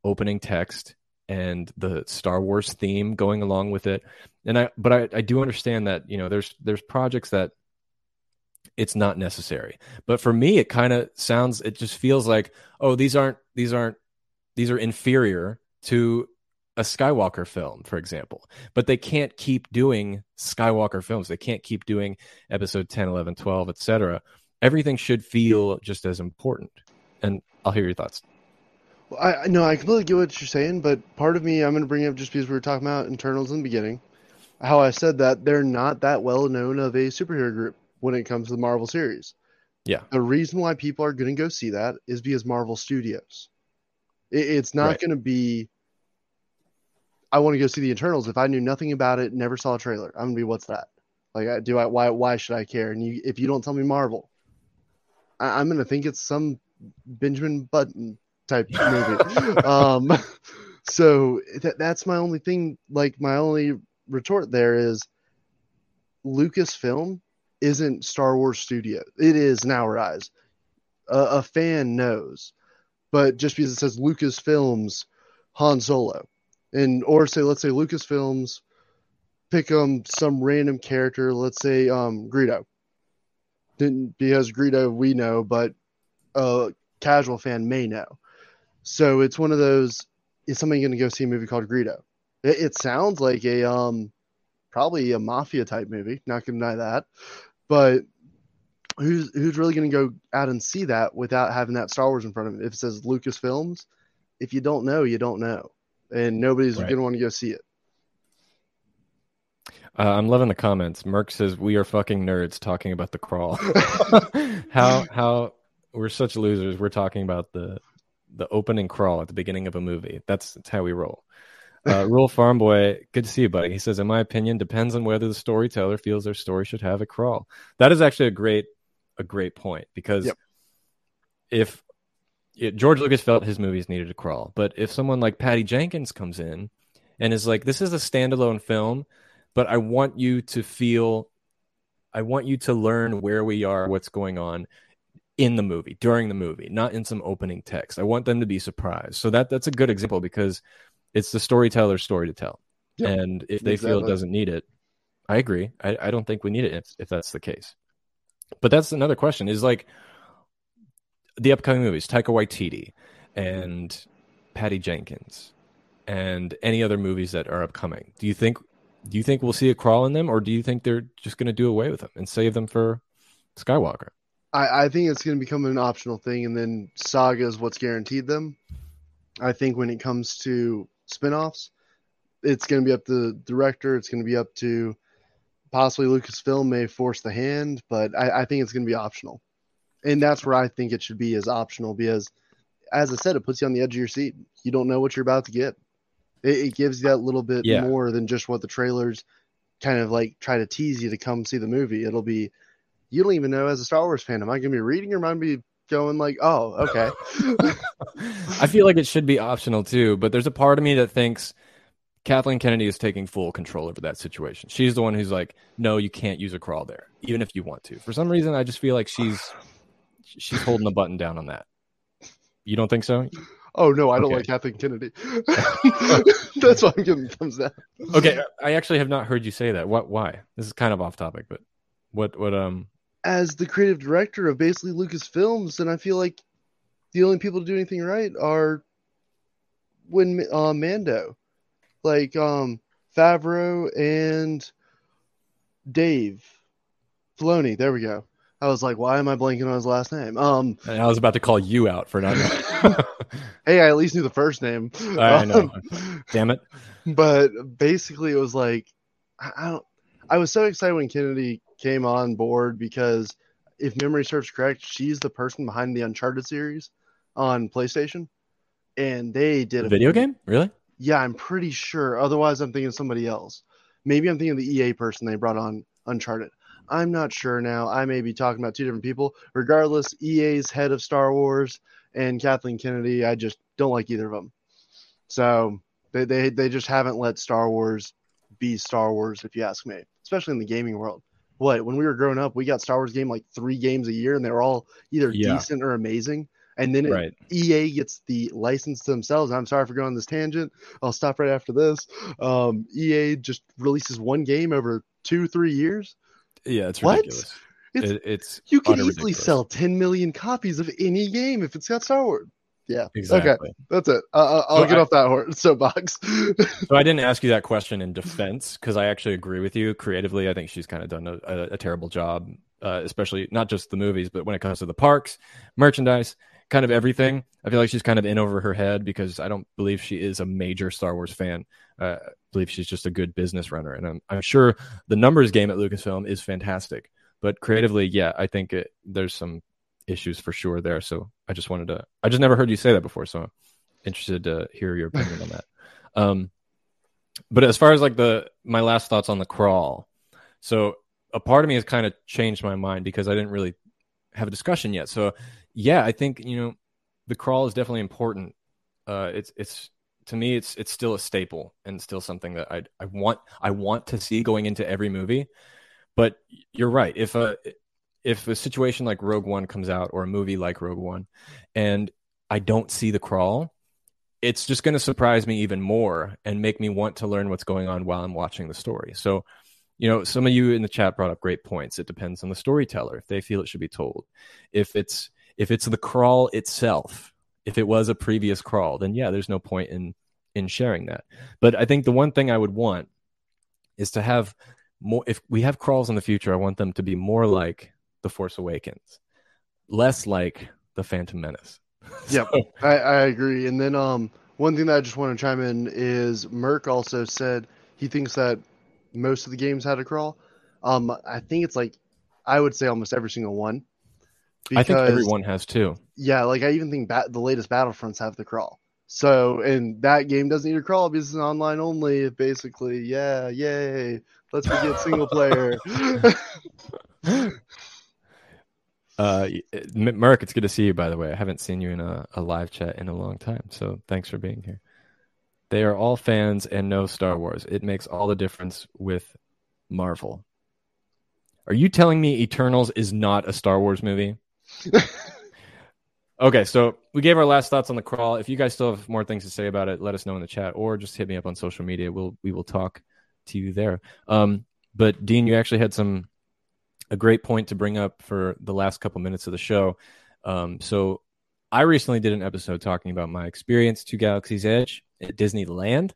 opening text and the Star Wars theme going along with it. And I but I, I do understand that, you know, there's there's projects that it's not necessary. But for me, it kind of sounds, it just feels like, oh, these aren't, these aren't, these are inferior to a Skywalker film, for example. But they can't keep doing Skywalker films. They can't keep doing episode 10, 11, 12, etc. Everything should feel just as important. And I'll hear your thoughts. I no, I completely get what you're saying, but part of me I'm going to bring up just because we were talking about Eternals in the beginning, how I said that they're not that well known of a superhero group when it comes to the Marvel series. Yeah. The reason why people are going to go see that is because Marvel Studios. It, it's not Right. going to be. I want to go see the Eternals. If I knew nothing about it, never saw a trailer, I'm gonna be what's that? Like, do I? Why? Why should I care? And you, if you don't tell me Marvel, I, I'm gonna think it's some Benjamin Button type movie. um, so that that's my only thing. Like my only retort there is Lucasfilm isn't Star Wars Studio. It is in our eyes. A, a fan knows, but just because it says Lucasfilms Han Solo, and or say let's say Lucasfilms, pick um some random character. Let's say um Greedo. Didn't because Greedo we know, but a casual fan may know. So it's one of those. Is somebody going to go see a movie called Greedo? It, it sounds like a um probably a mafia type movie. Not going to deny that, but who's who's really going to go out and see that without having that Star Wars in front of it? If it says Lucasfilms, if you don't know, you don't know, and nobody's Right. going to want to go see it. Uh, I'm loving the comments. Merck says we are fucking nerds talking about the crawl. how how we're such losers. We're talking about the the opening crawl at the beginning of a movie. That's, that's how we roll. Uh, Rural Farm Boy, good to see you, buddy. He says, in my opinion, depends on whether the storyteller feels their story should have a crawl. That is actually a great a great point because Yep. if it, George Lucas felt his movies needed a crawl, but if someone like Patty Jenkins comes in and is like, "This is a standalone film," but I want you to feel, I want you to learn where we are, what's going on in the movie, during the movie, not in some opening text. I want them to be surprised. So that that's a good example because it's the storyteller's story to tell. Yeah, and if they feel it doesn't need it, I agree. I, I don't think we need it if, if that's the case. But that's another question is like the upcoming movies, Taika Waititi and Patty Jenkins and any other movies that are upcoming. Do you think do you think we'll see a crawl in them or do you think they're just going to do away with them and save them for Skywalker? I, I think it's going to become an optional thing, and then Saga is what's guaranteed them. I think when it comes to spin-offs, it's going to be up to the director. It's going to be up to possibly Lucasfilm may force the hand, but I, I think it's going to be optional, and that's where I think it should be as optional because, as I said, it puts you on the edge of your seat. You don't know what you're about to get. It, it gives you that little bit Yeah. more than just what the trailers kind of like try to tease you to come see the movie. It'll be you don't even know as a Star Wars fan, am I going to be reading or am I going to be going like, oh, okay. I feel like it should be optional too, but there's a part of me that thinks Kathleen Kennedy is taking full control over that situation. She's the one who's like, no, you can't use a crawl there, even if you want to. For some reason, I just feel like she's she's holding the button down on that. You don't think so? oh no, I don't Okay. like Kathleen Kennedy. That's why I'm giving thumbs down. Okay, I actually have not heard you say that. What? Why? This is kind of off topic, but what? What? Um. As the creative director of basically Lucasfilms, and I feel like the only people to do anything right are when uh, Mando, like um, Favreau and Dave Filoni. There we go. I was like, why am I blanking on his last name? Um, I was about to call you out for not. hey, I at least knew the first name. I know. Damn it! but basically it was like I, I don't I was so excited when Kennedy came on board because if memory serves correct, she's the person behind the Uncharted series on PlayStation. And they did A video game? Really? Yeah, I'm pretty sure. Otherwise I'm thinking somebody else. Maybe I'm thinking the EA person they brought on Uncharted. I'm not sure now. I may be talking about two different people. Regardless, EA's head of Star Wars and Kathleen Kennedy, I just don't like either of them. So they, they they just haven't let Star Wars be Star Wars, if you ask me, especially in the gaming world. What when we were growing up, we got Star Wars game like three games a year, and they were all either Yeah. decent or amazing. And then Right. EA gets the license to themselves. I'm sorry for going on this tangent. I'll stop right after this. Um, EA just releases one game over two, three years. Yeah, it's What? ridiculous. It's- It, it's You can easily ridiculous. sell 10 million copies of any game if it's got Star Wars. Yeah. exactly. Okay. That's it. Uh, I'll So get I- off that horse soapbox. So I didn't ask you that question in defense because I actually agree with you. Creatively, I think she's kind of done a, a, a terrible job, uh, especially not just the movies, but when it comes to the parks, merchandise, kind of everything. I feel like she's kind of in over her head because I don't believe she is a major Star Wars fan. Uh, I believe she's just a good business runner, and I'm, I'm sure the numbers game at Lucasfilm is fantastic. But creatively, yeah, I think it, there's some issues for sure there. So I just wanted to, I just never heard you say that before, so I'm interested to hear your opinion on that. Um, but as far as like the my last thoughts on the crawl, so a part of me has kind of changed my mind because I didn't really have a discussion yet. So yeah, I think you know the crawl is definitely important. Uh, it's it's to me it's it's still a staple and still something that I I want I want to see going into every movie. But you're right. If a if a situation like Rogue One comes out or a movie like Rogue One, and I don't see the crawl, it's just going to surprise me even more and make me want to learn what's going on while I'm watching the story. So, you know, some of you in the chat brought up great points. It depends on the storyteller if they feel it should be told. If it's if it's the crawl itself, if it was a previous crawl, then yeah, there's no point in in sharing that. But I think the one thing I would want is to have more if we have crawls in the future, I want them to be more like The Force Awakens, less like The Phantom Menace. Yep. So- I, I agree. And then um, one thing that I just want to chime in is Merck also said he thinks that most of the games had a crawl. Um, I think it's like I would say almost every single one. I think everyone has too. Yeah, like I even think bat- the latest Battlefronts have the crawl. So, and that game doesn't need a crawl because it's online only. Basically, yeah, yay. Let's forget single player. Uh, M- Merrick, it's good to see you. By the way, I haven't seen you in a, a live chat in a long time, so thanks for being here. They are all fans and know Star Wars. It makes all the difference with Marvel. Are you telling me Eternals is not a Star Wars movie? okay, so we gave our last thoughts on the crawl. If you guys still have more things to say about it, let us know in the chat or just hit me up on social media. We'll we will talk to you there. Um, but Dean, you actually had some a great point to bring up for the last couple minutes of the show. Um, so I recently did an episode talking about my experience to Galaxy's Edge at Disneyland.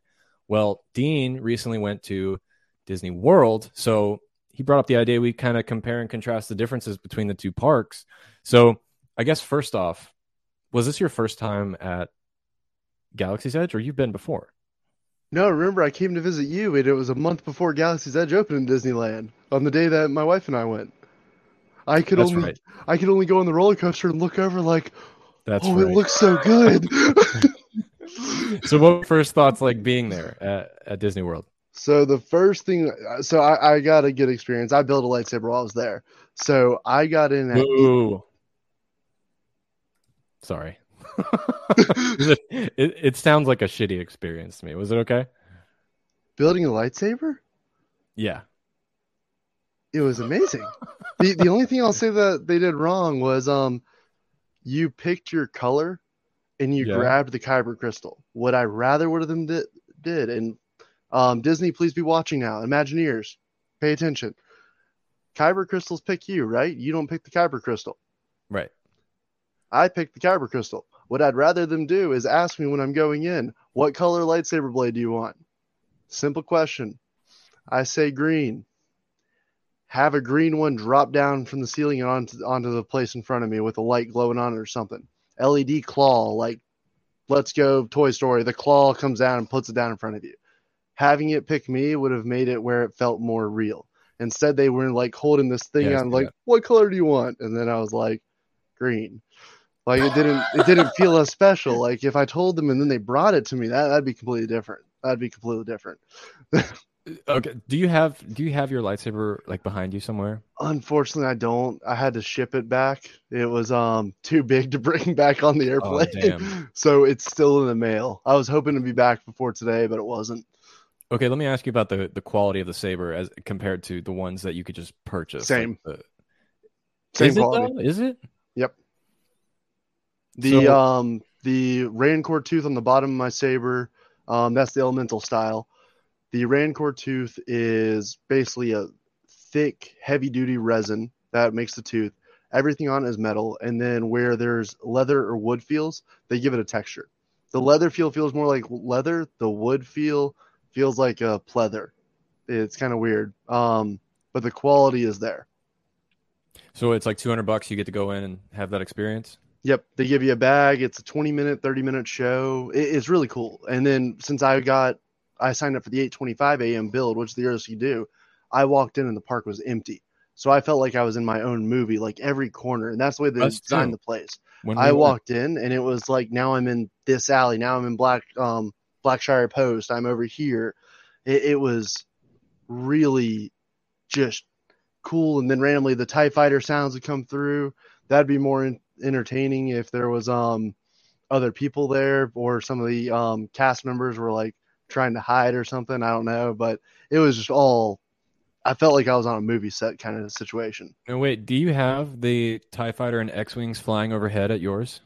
Well, Dean recently went to Disney World, so he brought up the idea we kind of compare and contrast the differences between the two parks. So I guess first off, was this your first time at Galaxy's Edge, or you've been before? No, remember I came to visit you, and it was a month before Galaxy's Edge opened in Disneyland on the day that my wife and I went. I could That's only right. I could only go on the roller coaster and look over like, That's oh, right. it looks so good. so, what were first thoughts like being there at, at Disney World? So the first thing, so I, I got a good experience. I built a lightsaber while I was there. So I got in at Ooh. Sorry. It, it, it sounds like a shitty experience to me. Was it okay? building a lightsaber. Yeah. It was amazing. the The only thing I'll say that they did wrong was um, you picked your color and you Yeah. grabbed the kyber crystal. What I rather would have them did, did and um, Disney, please be watching now. Imagineers, pay attention. Kyber crystals pick you, right? You don't pick the kyber crystal. Right. I picked the kyber crystal. What I'd rather them do is ask me when I'm going in, what color lightsaber blade do you want? Simple question. I say green. Have a green one drop down from the ceiling and onto onto the place in front of me with a light glowing on it or something. LED claw, like let's go Toy Story. The claw comes down and puts it down in front of you. Having it pick me would have made it where it felt more real. Instead, they were like holding this thing Yeah, I on, see like, what color do you want? And then I was like, green. Like it didn't it didn't feel as special. Like if I told them and then they brought it to me, that that'd be completely different. That'd be completely different. Okay. Do you have do you have your lightsaber like behind you somewhere? Unfortunately, I don't. I had to ship it back. It was um too big to bring back on the airplane. Oh, so it's still in the mail. I was hoping to be back before today, but it wasn't. Okay, let me ask you about the the quality of the saber as compared to the ones that you could just purchase. Same. Like the- Same is it quality. though? Is it? The So- um the Rancor tooth on the bottom of my saber, um, that's the elemental style. The Rancor tooth is basically a thick, heavy duty resin that makes the tooth. Everything on it is metal, and then where there's leather or wood feels, they give it a texture. The leather feel feels more like leather. The wood feel feels like a pleather. It's kind of weird, um, but the quality is there. So it's like 200 bucks. You get to go in and have that experience. Yep, they give you a bag. It's a 20 minute, 30 minute show. It, it's really cool. And then since I got, I signed up for the 8:25 a.m. build, which is the earliest you do. I walked in and the park was empty, so I felt like I was in my own movie, like every corner, and that's the way they Us designed too. the place. When I walked in and it was like now I'm in this alley. Now I'm in Black um Black Spire Post. I'm over here. It, it was really just cool. And then randomly the Tie Fighter sounds would come through. That'd be more en- entertaining if there was um other people there or some of the um cast members were like trying to hide or something. I don't know, but it was just all. I felt like I was on a movie set kind of situation. No, wait. Do you have the Tie Fighter and X wings flying overhead at yours?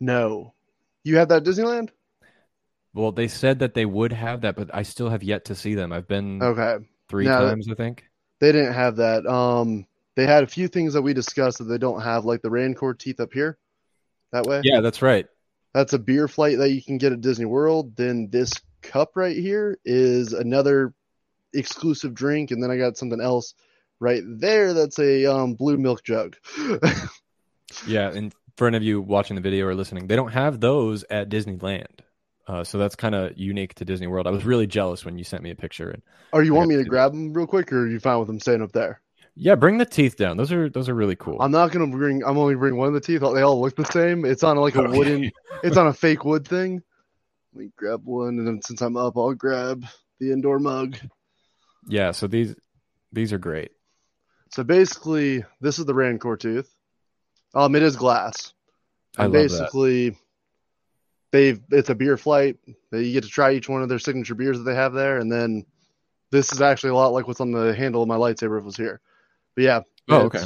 No, you had that at Disneyland. Well, they said that they would have that, but I still have yet to see them. I've been Okay. three No, times, I think. They didn't have that. Um, they had a few things that we discussed that they don't have, like the Rancor teeth up here. That way, Yeah, that's right. that's a beer flight that you can get at Disney World. Then this cup right here is another exclusive drink, and then I got something else right there. That's a um, blue milk jug. Yeah, and for any of you watching the video or listening, they don't have those at Disneyland. Uh, so that's kind of unique to Disney World. I was really jealous when you sent me a picture. And or you want me to two. grab them real quick, or are you fine with them staying up there? Yeah, bring the teeth down. Those are those are really cool. I'm not gonna bring. I'm only bring one of the teeth. They all look the same. It's on like a Okay. wooden. It's on a fake wood thing. Let me grab one, and then since I'm up, I'll grab the indoor mug. Yeah, so these these are great. So basically, this is the Rancor tooth. Um, it is glass. I And love that. basically, they've it's a beer flight. You get to try each one of their signature beers that they have there, and then this is actually a lot like what's on the handle of my lightsaber if it was here. But yeah, Oh, okay.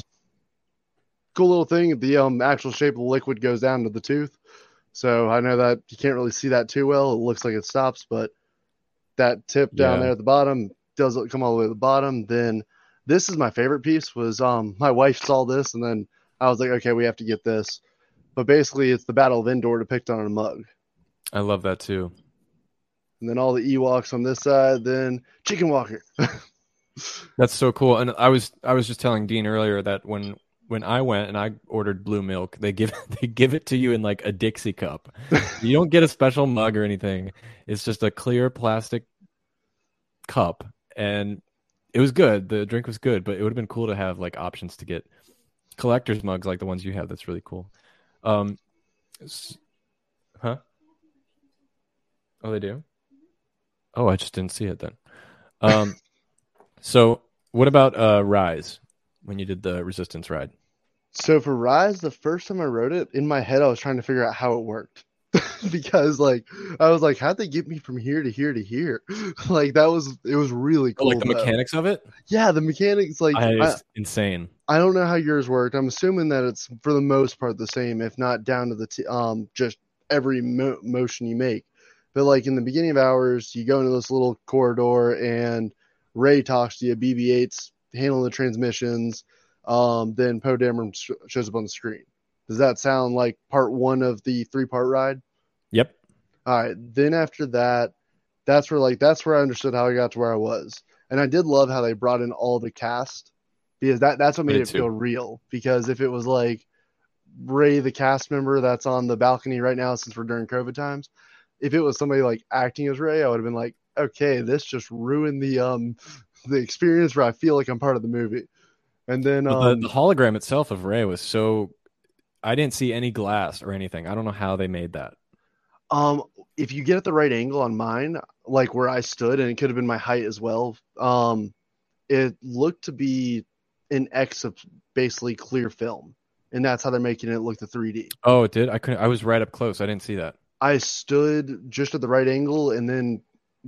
Cool little thing. The um actual shape of the liquid goes down to the tooth, so I know that you can't really see that too well. It looks like it stops, but that tip down Yeah. there at the bottom does come all the way to the bottom. Then this is my favorite piece. Was um my wife saw this and then I was like, okay, we have to get this. But basically, it's the Battle of Endor depicted on a mug. I love that too. And then all the Ewoks on this side, then Chicken Walker. That's so cool. And I was I was just telling Dean earlier that when when I went and I ordered blue milk, they give they give it to you in like a Dixie cup. you don't get a special mug or anything. It's just a clear plastic cup and it was good. The drink was good, but it would have been cool to have like options to get collector's mugs like the ones you have. That's really cool. Um huh? Oh, they do? Oh, I just didn't see it then. Um so what about uh Rise when you did the resistance ride? So for Rise, the first time I wrote it, in my head I was trying to figure out how it worked. because like I was like, how'd they get me from here to here to here? like that was it was really Oh, cool. like the though. mechanics of it? Yeah, the mechanics like I, insane. I don't know how yours worked. I'm assuming that it's for the most part the same, if not down to the t- um just every mo- motion you make. But like in the beginning of hours, you go into this little corridor and Rey talks to you. BB-8's handling the transmissions. Um, then Poe Dameron sh- shows up on the screen. Does that sound like part one of the three part ride? Yep. All right. Then after that, that's where like that's where I understood how I got to where I was, and I did love how they brought in all the cast because that that's what made Me it too. feel real. Because if it was like Rey, the cast member that's on the balcony right now, since we're during COVID times, if it was somebody like acting as Rey, I would have been like, okay, this just ruined the um the experience where I feel like I'm part of the movie. And then um, the, the hologram itself of Rey was so I didn't see any glass or anything. I don't know how they made that. Um, if you get at the right angle on mine, like where I stood, and it could have been my height as well. Um, it looked to be an X of basically clear film, and that's how they're making it look the 3D. Oh, it did. I couldn't. I was right up close. I didn't see that. I stood just at the right angle, and then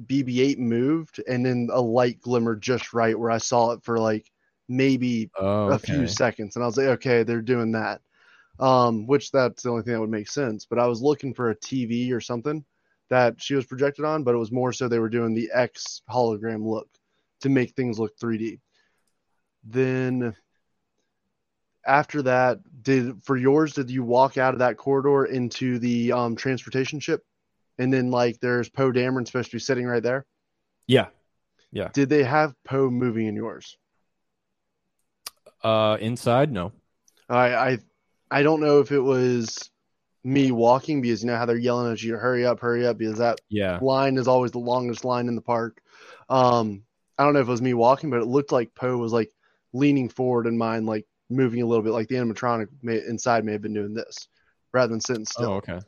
BB-8 moved, and then a light glimmered just right where I saw it for like maybe Oh, a few seconds, and I was like, okay, they're doing that. Um, which that's the only thing that would make sense. But I was looking for a TV or something that she was projected on, but it was more so they were doing the X hologram look to make things look 3D. Then after that, did for yours, did you walk out of that corridor into the um, transportation ship, and then like there's Poe Dameron supposed to be sitting right there? Yeah. Yeah. Did they have Poe moving in yours? Uh, inside, no. I I I don't know if it was me walking because you know how they're yelling at you hurry up, hurry up because that Yeah. line is always the longest line in the park. Um, I don't know if it was me walking, but it looked like Poe was like leaning forward and mine like moving a little bit, like the animatronic may, inside may have been doing this rather than sitting still. Oh, okay.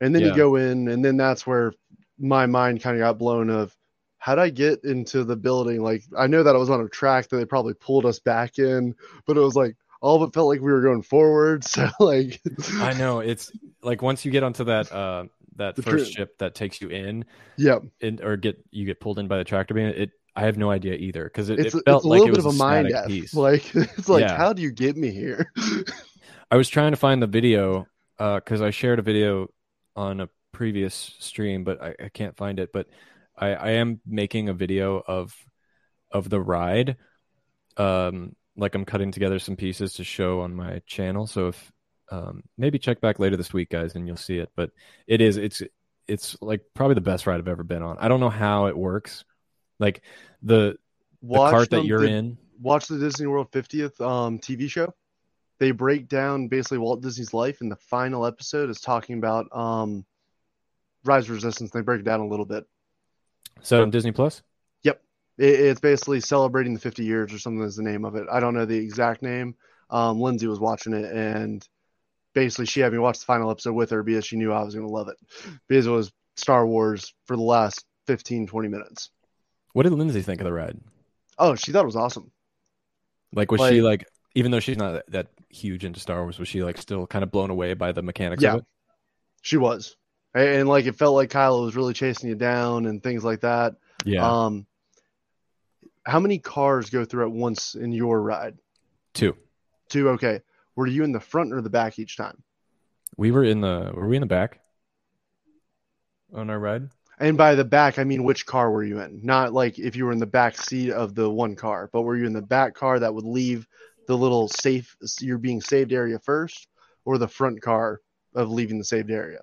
And then Yeah. you go in, and then that's where my mind kind of got blown of how would I get into the building? Like I know that I was on a track that they probably pulled us back in, but it was like all of it felt like we were going forward. So like I know it's like once you get onto that uh that The first ship that takes you in, yeah, in or get you get pulled in by the tractor beam. It I have no idea either because it, it felt it's a like little it bit was of a mind F. piece. Like it's like Yeah. how do you get me here? I was trying to find the video because I shared a video on a previous stream, but I, I can't find it. But I, I am making a video of of the ride. Um, like I'm cutting together some pieces to show on my channel. So if um, maybe check back later this week, guys, and you'll see it. But it is it's it's like probably the best ride I've ever been on. I don't know how it works. Like the the Watch cart that you're the- in. watch the Disney World 50th um, TV show. They break down basically Walt Disney's life, and the final episode is talking about um, Rise of Resistance. They break it down a little bit. So on Disney Plus. It, it's basically celebrating the 50 years or something is the name of it. I don't know the exact name. Um, Lindsay was watching it, and basically she had me watch the final episode with her because she knew I was going to love it because it was Star Wars for the last 15, 20 minutes. What did Lindsay think of the ride? Oh, she thought it was awesome. Like, was Like- she like, even though she's not that huge into Star Wars, was she like still kind of blown away by the mechanics Yeah. of it? She was. And, and like it felt like Kylo was really chasing you down and things like that. Yeah, Um, how many cars go through at once in your ride? two. Two. Okay. Were you in the front or the back each time? We were in the. Were we in the back on our ride? And by the back, I mean which car were you in? Not like if you were in the back seat of the one car, but were you in the back car that would leave the little safe, you're being saved area first, or the front car of leaving the saved area?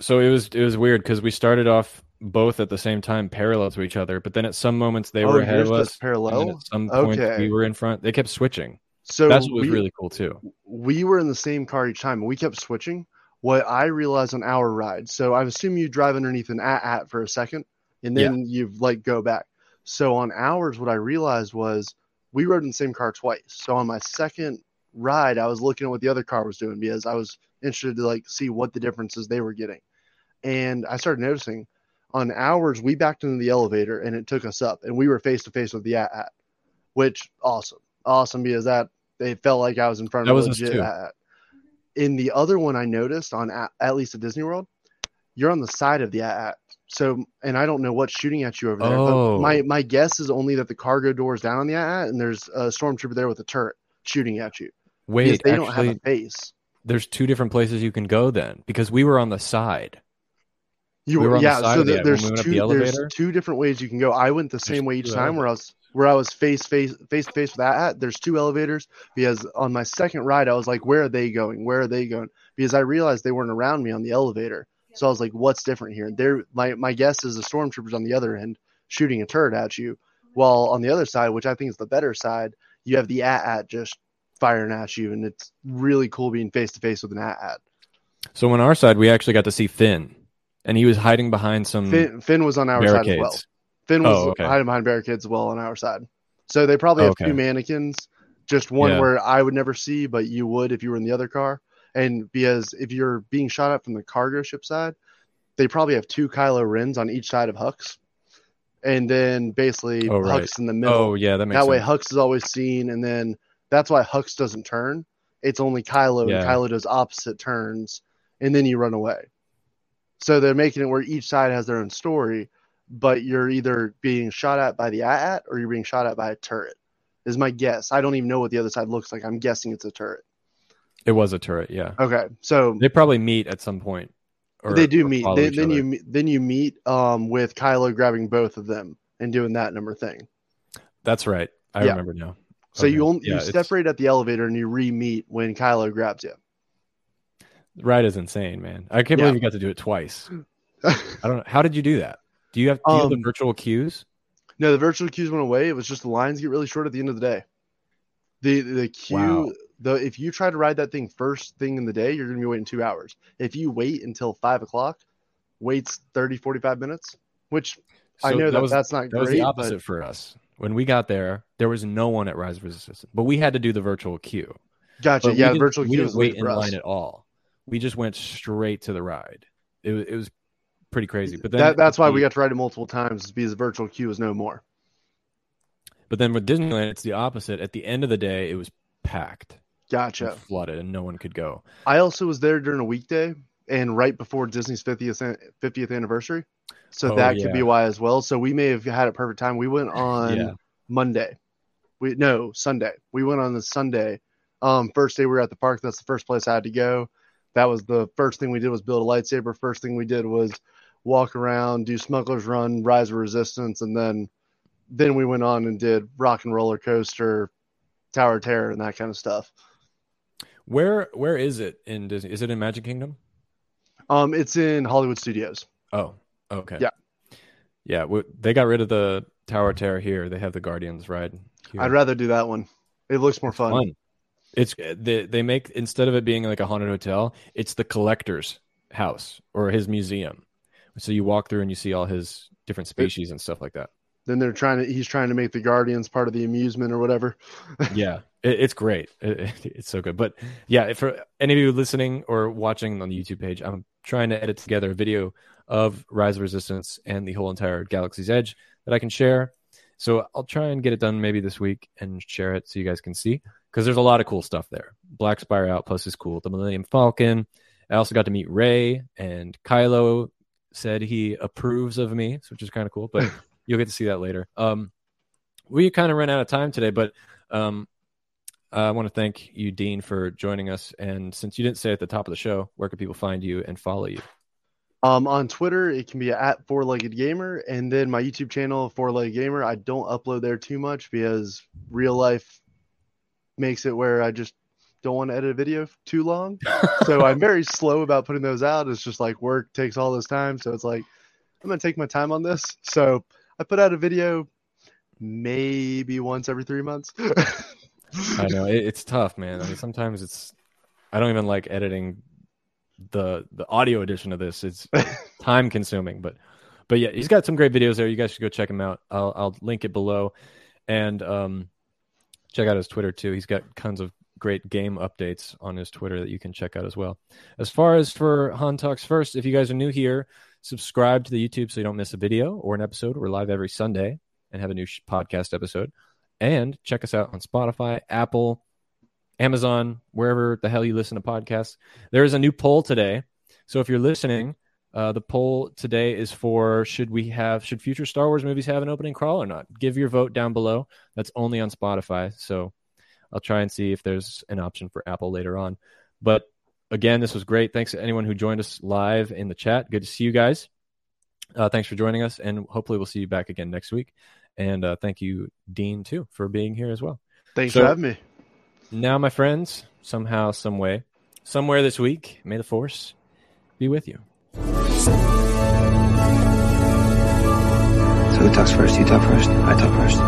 So it was it was weird because we started off both at the same time, parallel to each other. But then at some moments they Oh, were ahead of us. and parallel. at some point Okay. we were in front. They kept switching. So That's what was we, really cool too. we were in the same car each time and we kept switching. What I realized on our ride, so I assume you drive underneath an AT-AT for a second and then you like go back. So on ours, what I realized was we rode in the same car twice. So on my second ride, I was looking at what the other car was doing because I was interested to like see what the differences they were getting. And I started noticing on ours, we backed into the elevator and it took us up and we were face to face with the AT-AT, which awesome. Awesome because that it felt like I was in front That of was a us legit at. In the other one, I noticed on at, at least at Disney World, you're on the side of the at. So, and I don't know what's shooting at you over there. Oh. But my my guess is only that the cargo door is down on the at, and there's a stormtrooper there with a turret shooting at you. Wait, they actually, don't have a face. there's two different places you can go then because we were on the side. You We were on the yeah. so the- the, there's we went up two the there's two different ways you can go. I went the same way each time where I was where I was face face face to face with that at. There's two elevators because on my second ride I was like, where are they going? Where are they going? Because I realized they weren't around me on the elevator. So I was like, what's different here? There, my my guess is the stormtroopers on the other end shooting a turret at you, while on the other side, which I think is the better side, you have the AT-AT just firing at you, and it's really cool being face to face with an AT-AT. So on our side, we actually got to see Finn, and he was hiding behind some Finn, Finn was on our side as well. Finn was Oh, okay. hiding behind barricades as well on our side. So they probably have Okay. two mannequins, just one Yeah. where I would never see, but you would if you were in the other car. And because if you're being shot at from the cargo ship side, they probably have two Kylo Rens on each side of Hux. And then basically Oh, right. Hux in the middle. Oh yeah, that makes that way sense. Hux is always seen, and then that's why Hux doesn't turn. It's only Kylo, Yeah. and Kylo does opposite turns, and then you run away. So they're making it where each side has their own story, but you're either being shot at by the AT or you're being shot at by a turret. Is my guess. I don't even know what the other side looks like. I'm guessing it's a turret. It was a turret. Yeah, Okay, so they probably meet at some point. or- they do meet. They, then other. you meet- then you meet um, with Kylo grabbing both of them and doing that number thing. That's right. I Yeah. remember now. So Okay. you only Yeah, you separate at the elevator and you re-meet when Kylo grabs you. Ride is insane, man. I can't Yeah. believe you got to do it twice. I don't know. How did you do that? Do you have, do you have the Um, virtual queues? No, the virtual queues went away. It was just the lines get really short at the end of the day. The the queue Wow. The if you try to ride that thing first thing in the day, you're gonna be waiting two hours. If you wait until five o'clock, waits 30, 45 minutes, which I know that, was, that's not that was great. the but- opposite for us. When we got there, there was no one at Rise of Resistance, but we had to do the virtual queue. gotcha. But yeah, virtual we didn't wait in us. line at all. We just went straight to the ride. It, was- it was pretty crazy. But then That, that's why the- we got to ride it multiple times because the virtual queue is no more. But then with Disneyland, it's the opposite. At the end of the day, it was packed, Gotcha. flooded, and no one could go. I also was there during a weekday and right before Disney's 50th 50th anniversary. So Oh, that yeah. could be why as well. So we may have had a perfect time. We went on Yeah. Monday. We no Sunday. We went on the Sunday. Um, first day we were at the park. That's the first place I had to go. That was the first thing we did was build a lightsaber. First thing we did was walk around, do Smuggler's Run, Rise of Resistance, and then then we went on and did Rock and Roller Coaster, Tower of Terror, and that kind of stuff. Where where is it in Disney? Is it in Magic Kingdom? Um, it's in Hollywood Studios. Oh, okay. Yeah. Yeah, w- they got rid of the Tower of Terror here. They have the Guardians ride. Here. I'd rather do that one. It looks more It's fun. fun. It's they they make instead of it being like a haunted hotel, it's the collector's house or his museum. So you walk through and you see all his different species and stuff like that. Then they're trying to. He's trying to make the Guardians part of the amusement or whatever. Yeah, it, it's great. It- it- it's so good. But yeah, for any of you listening or watching on the YouTube page, I'm trying to edit together a video of Rise of Resistance and the whole entire Galaxy's Edge that I can share. So I'll try and get it done maybe this week and share it so you guys can see because there's a lot of cool stuff there. Black Spire Outpost is cool. The Millennium Falcon. I also got to meet Rey and Kylo said he approves of me, which is kind of cool. But you'll get to see that later. Um, we kind of ran out of time today, but um, I want to thank you, Dean, for joining us. And since you didn't say at the top of the show, where can people find you and follow you? Um, on Twitter, it can be at Four Legged Gamer, and then my YouTube channel, Four Legged Gamer. I don't upload there too much because real life makes it where I just don't want to edit a video too long. so I'm very slow about putting those out. It's just like work takes all this time, so it's like I'm gonna take my time on this. So I put out a video maybe once every three months. I know it, it's tough, man. I mean, sometimes it's I don't even like editing the the audio edition of this. It's time consuming, but but yeah, he's got some great videos there. You guys should go check him out. I'll I'll link it below, and um, check out his Twitter too. He's got tons of great game updates on his Twitter that you can check out as well. As far as for Han Talks First, if you guys are new here, subscribe to the YouTube so you don't miss a video or an episode. We're live every Sunday and have a new sh- podcast episode. And check us out on Spotify, Apple, Amazon, wherever the hell you listen to podcasts. There is a new poll today. So if you're listening, uh, the poll today is for should we have should future Star Wars movies have an opening crawl or not? Give your vote down below. That's only on Spotify. So I'll try and see if there's an option for Apple later on. But again, this was great. Thanks to anyone who joined us live in the chat. Good to see you guys. Uh, thanks for joining us, and hopefully we'll see you back again next week. And uh, thank you, Dean, too, for being here as well. Thanks So- for having me. Now, my friends, somehow, some way, somewhere this week, may the force be with you. So who talks first? You talk first. I talk first.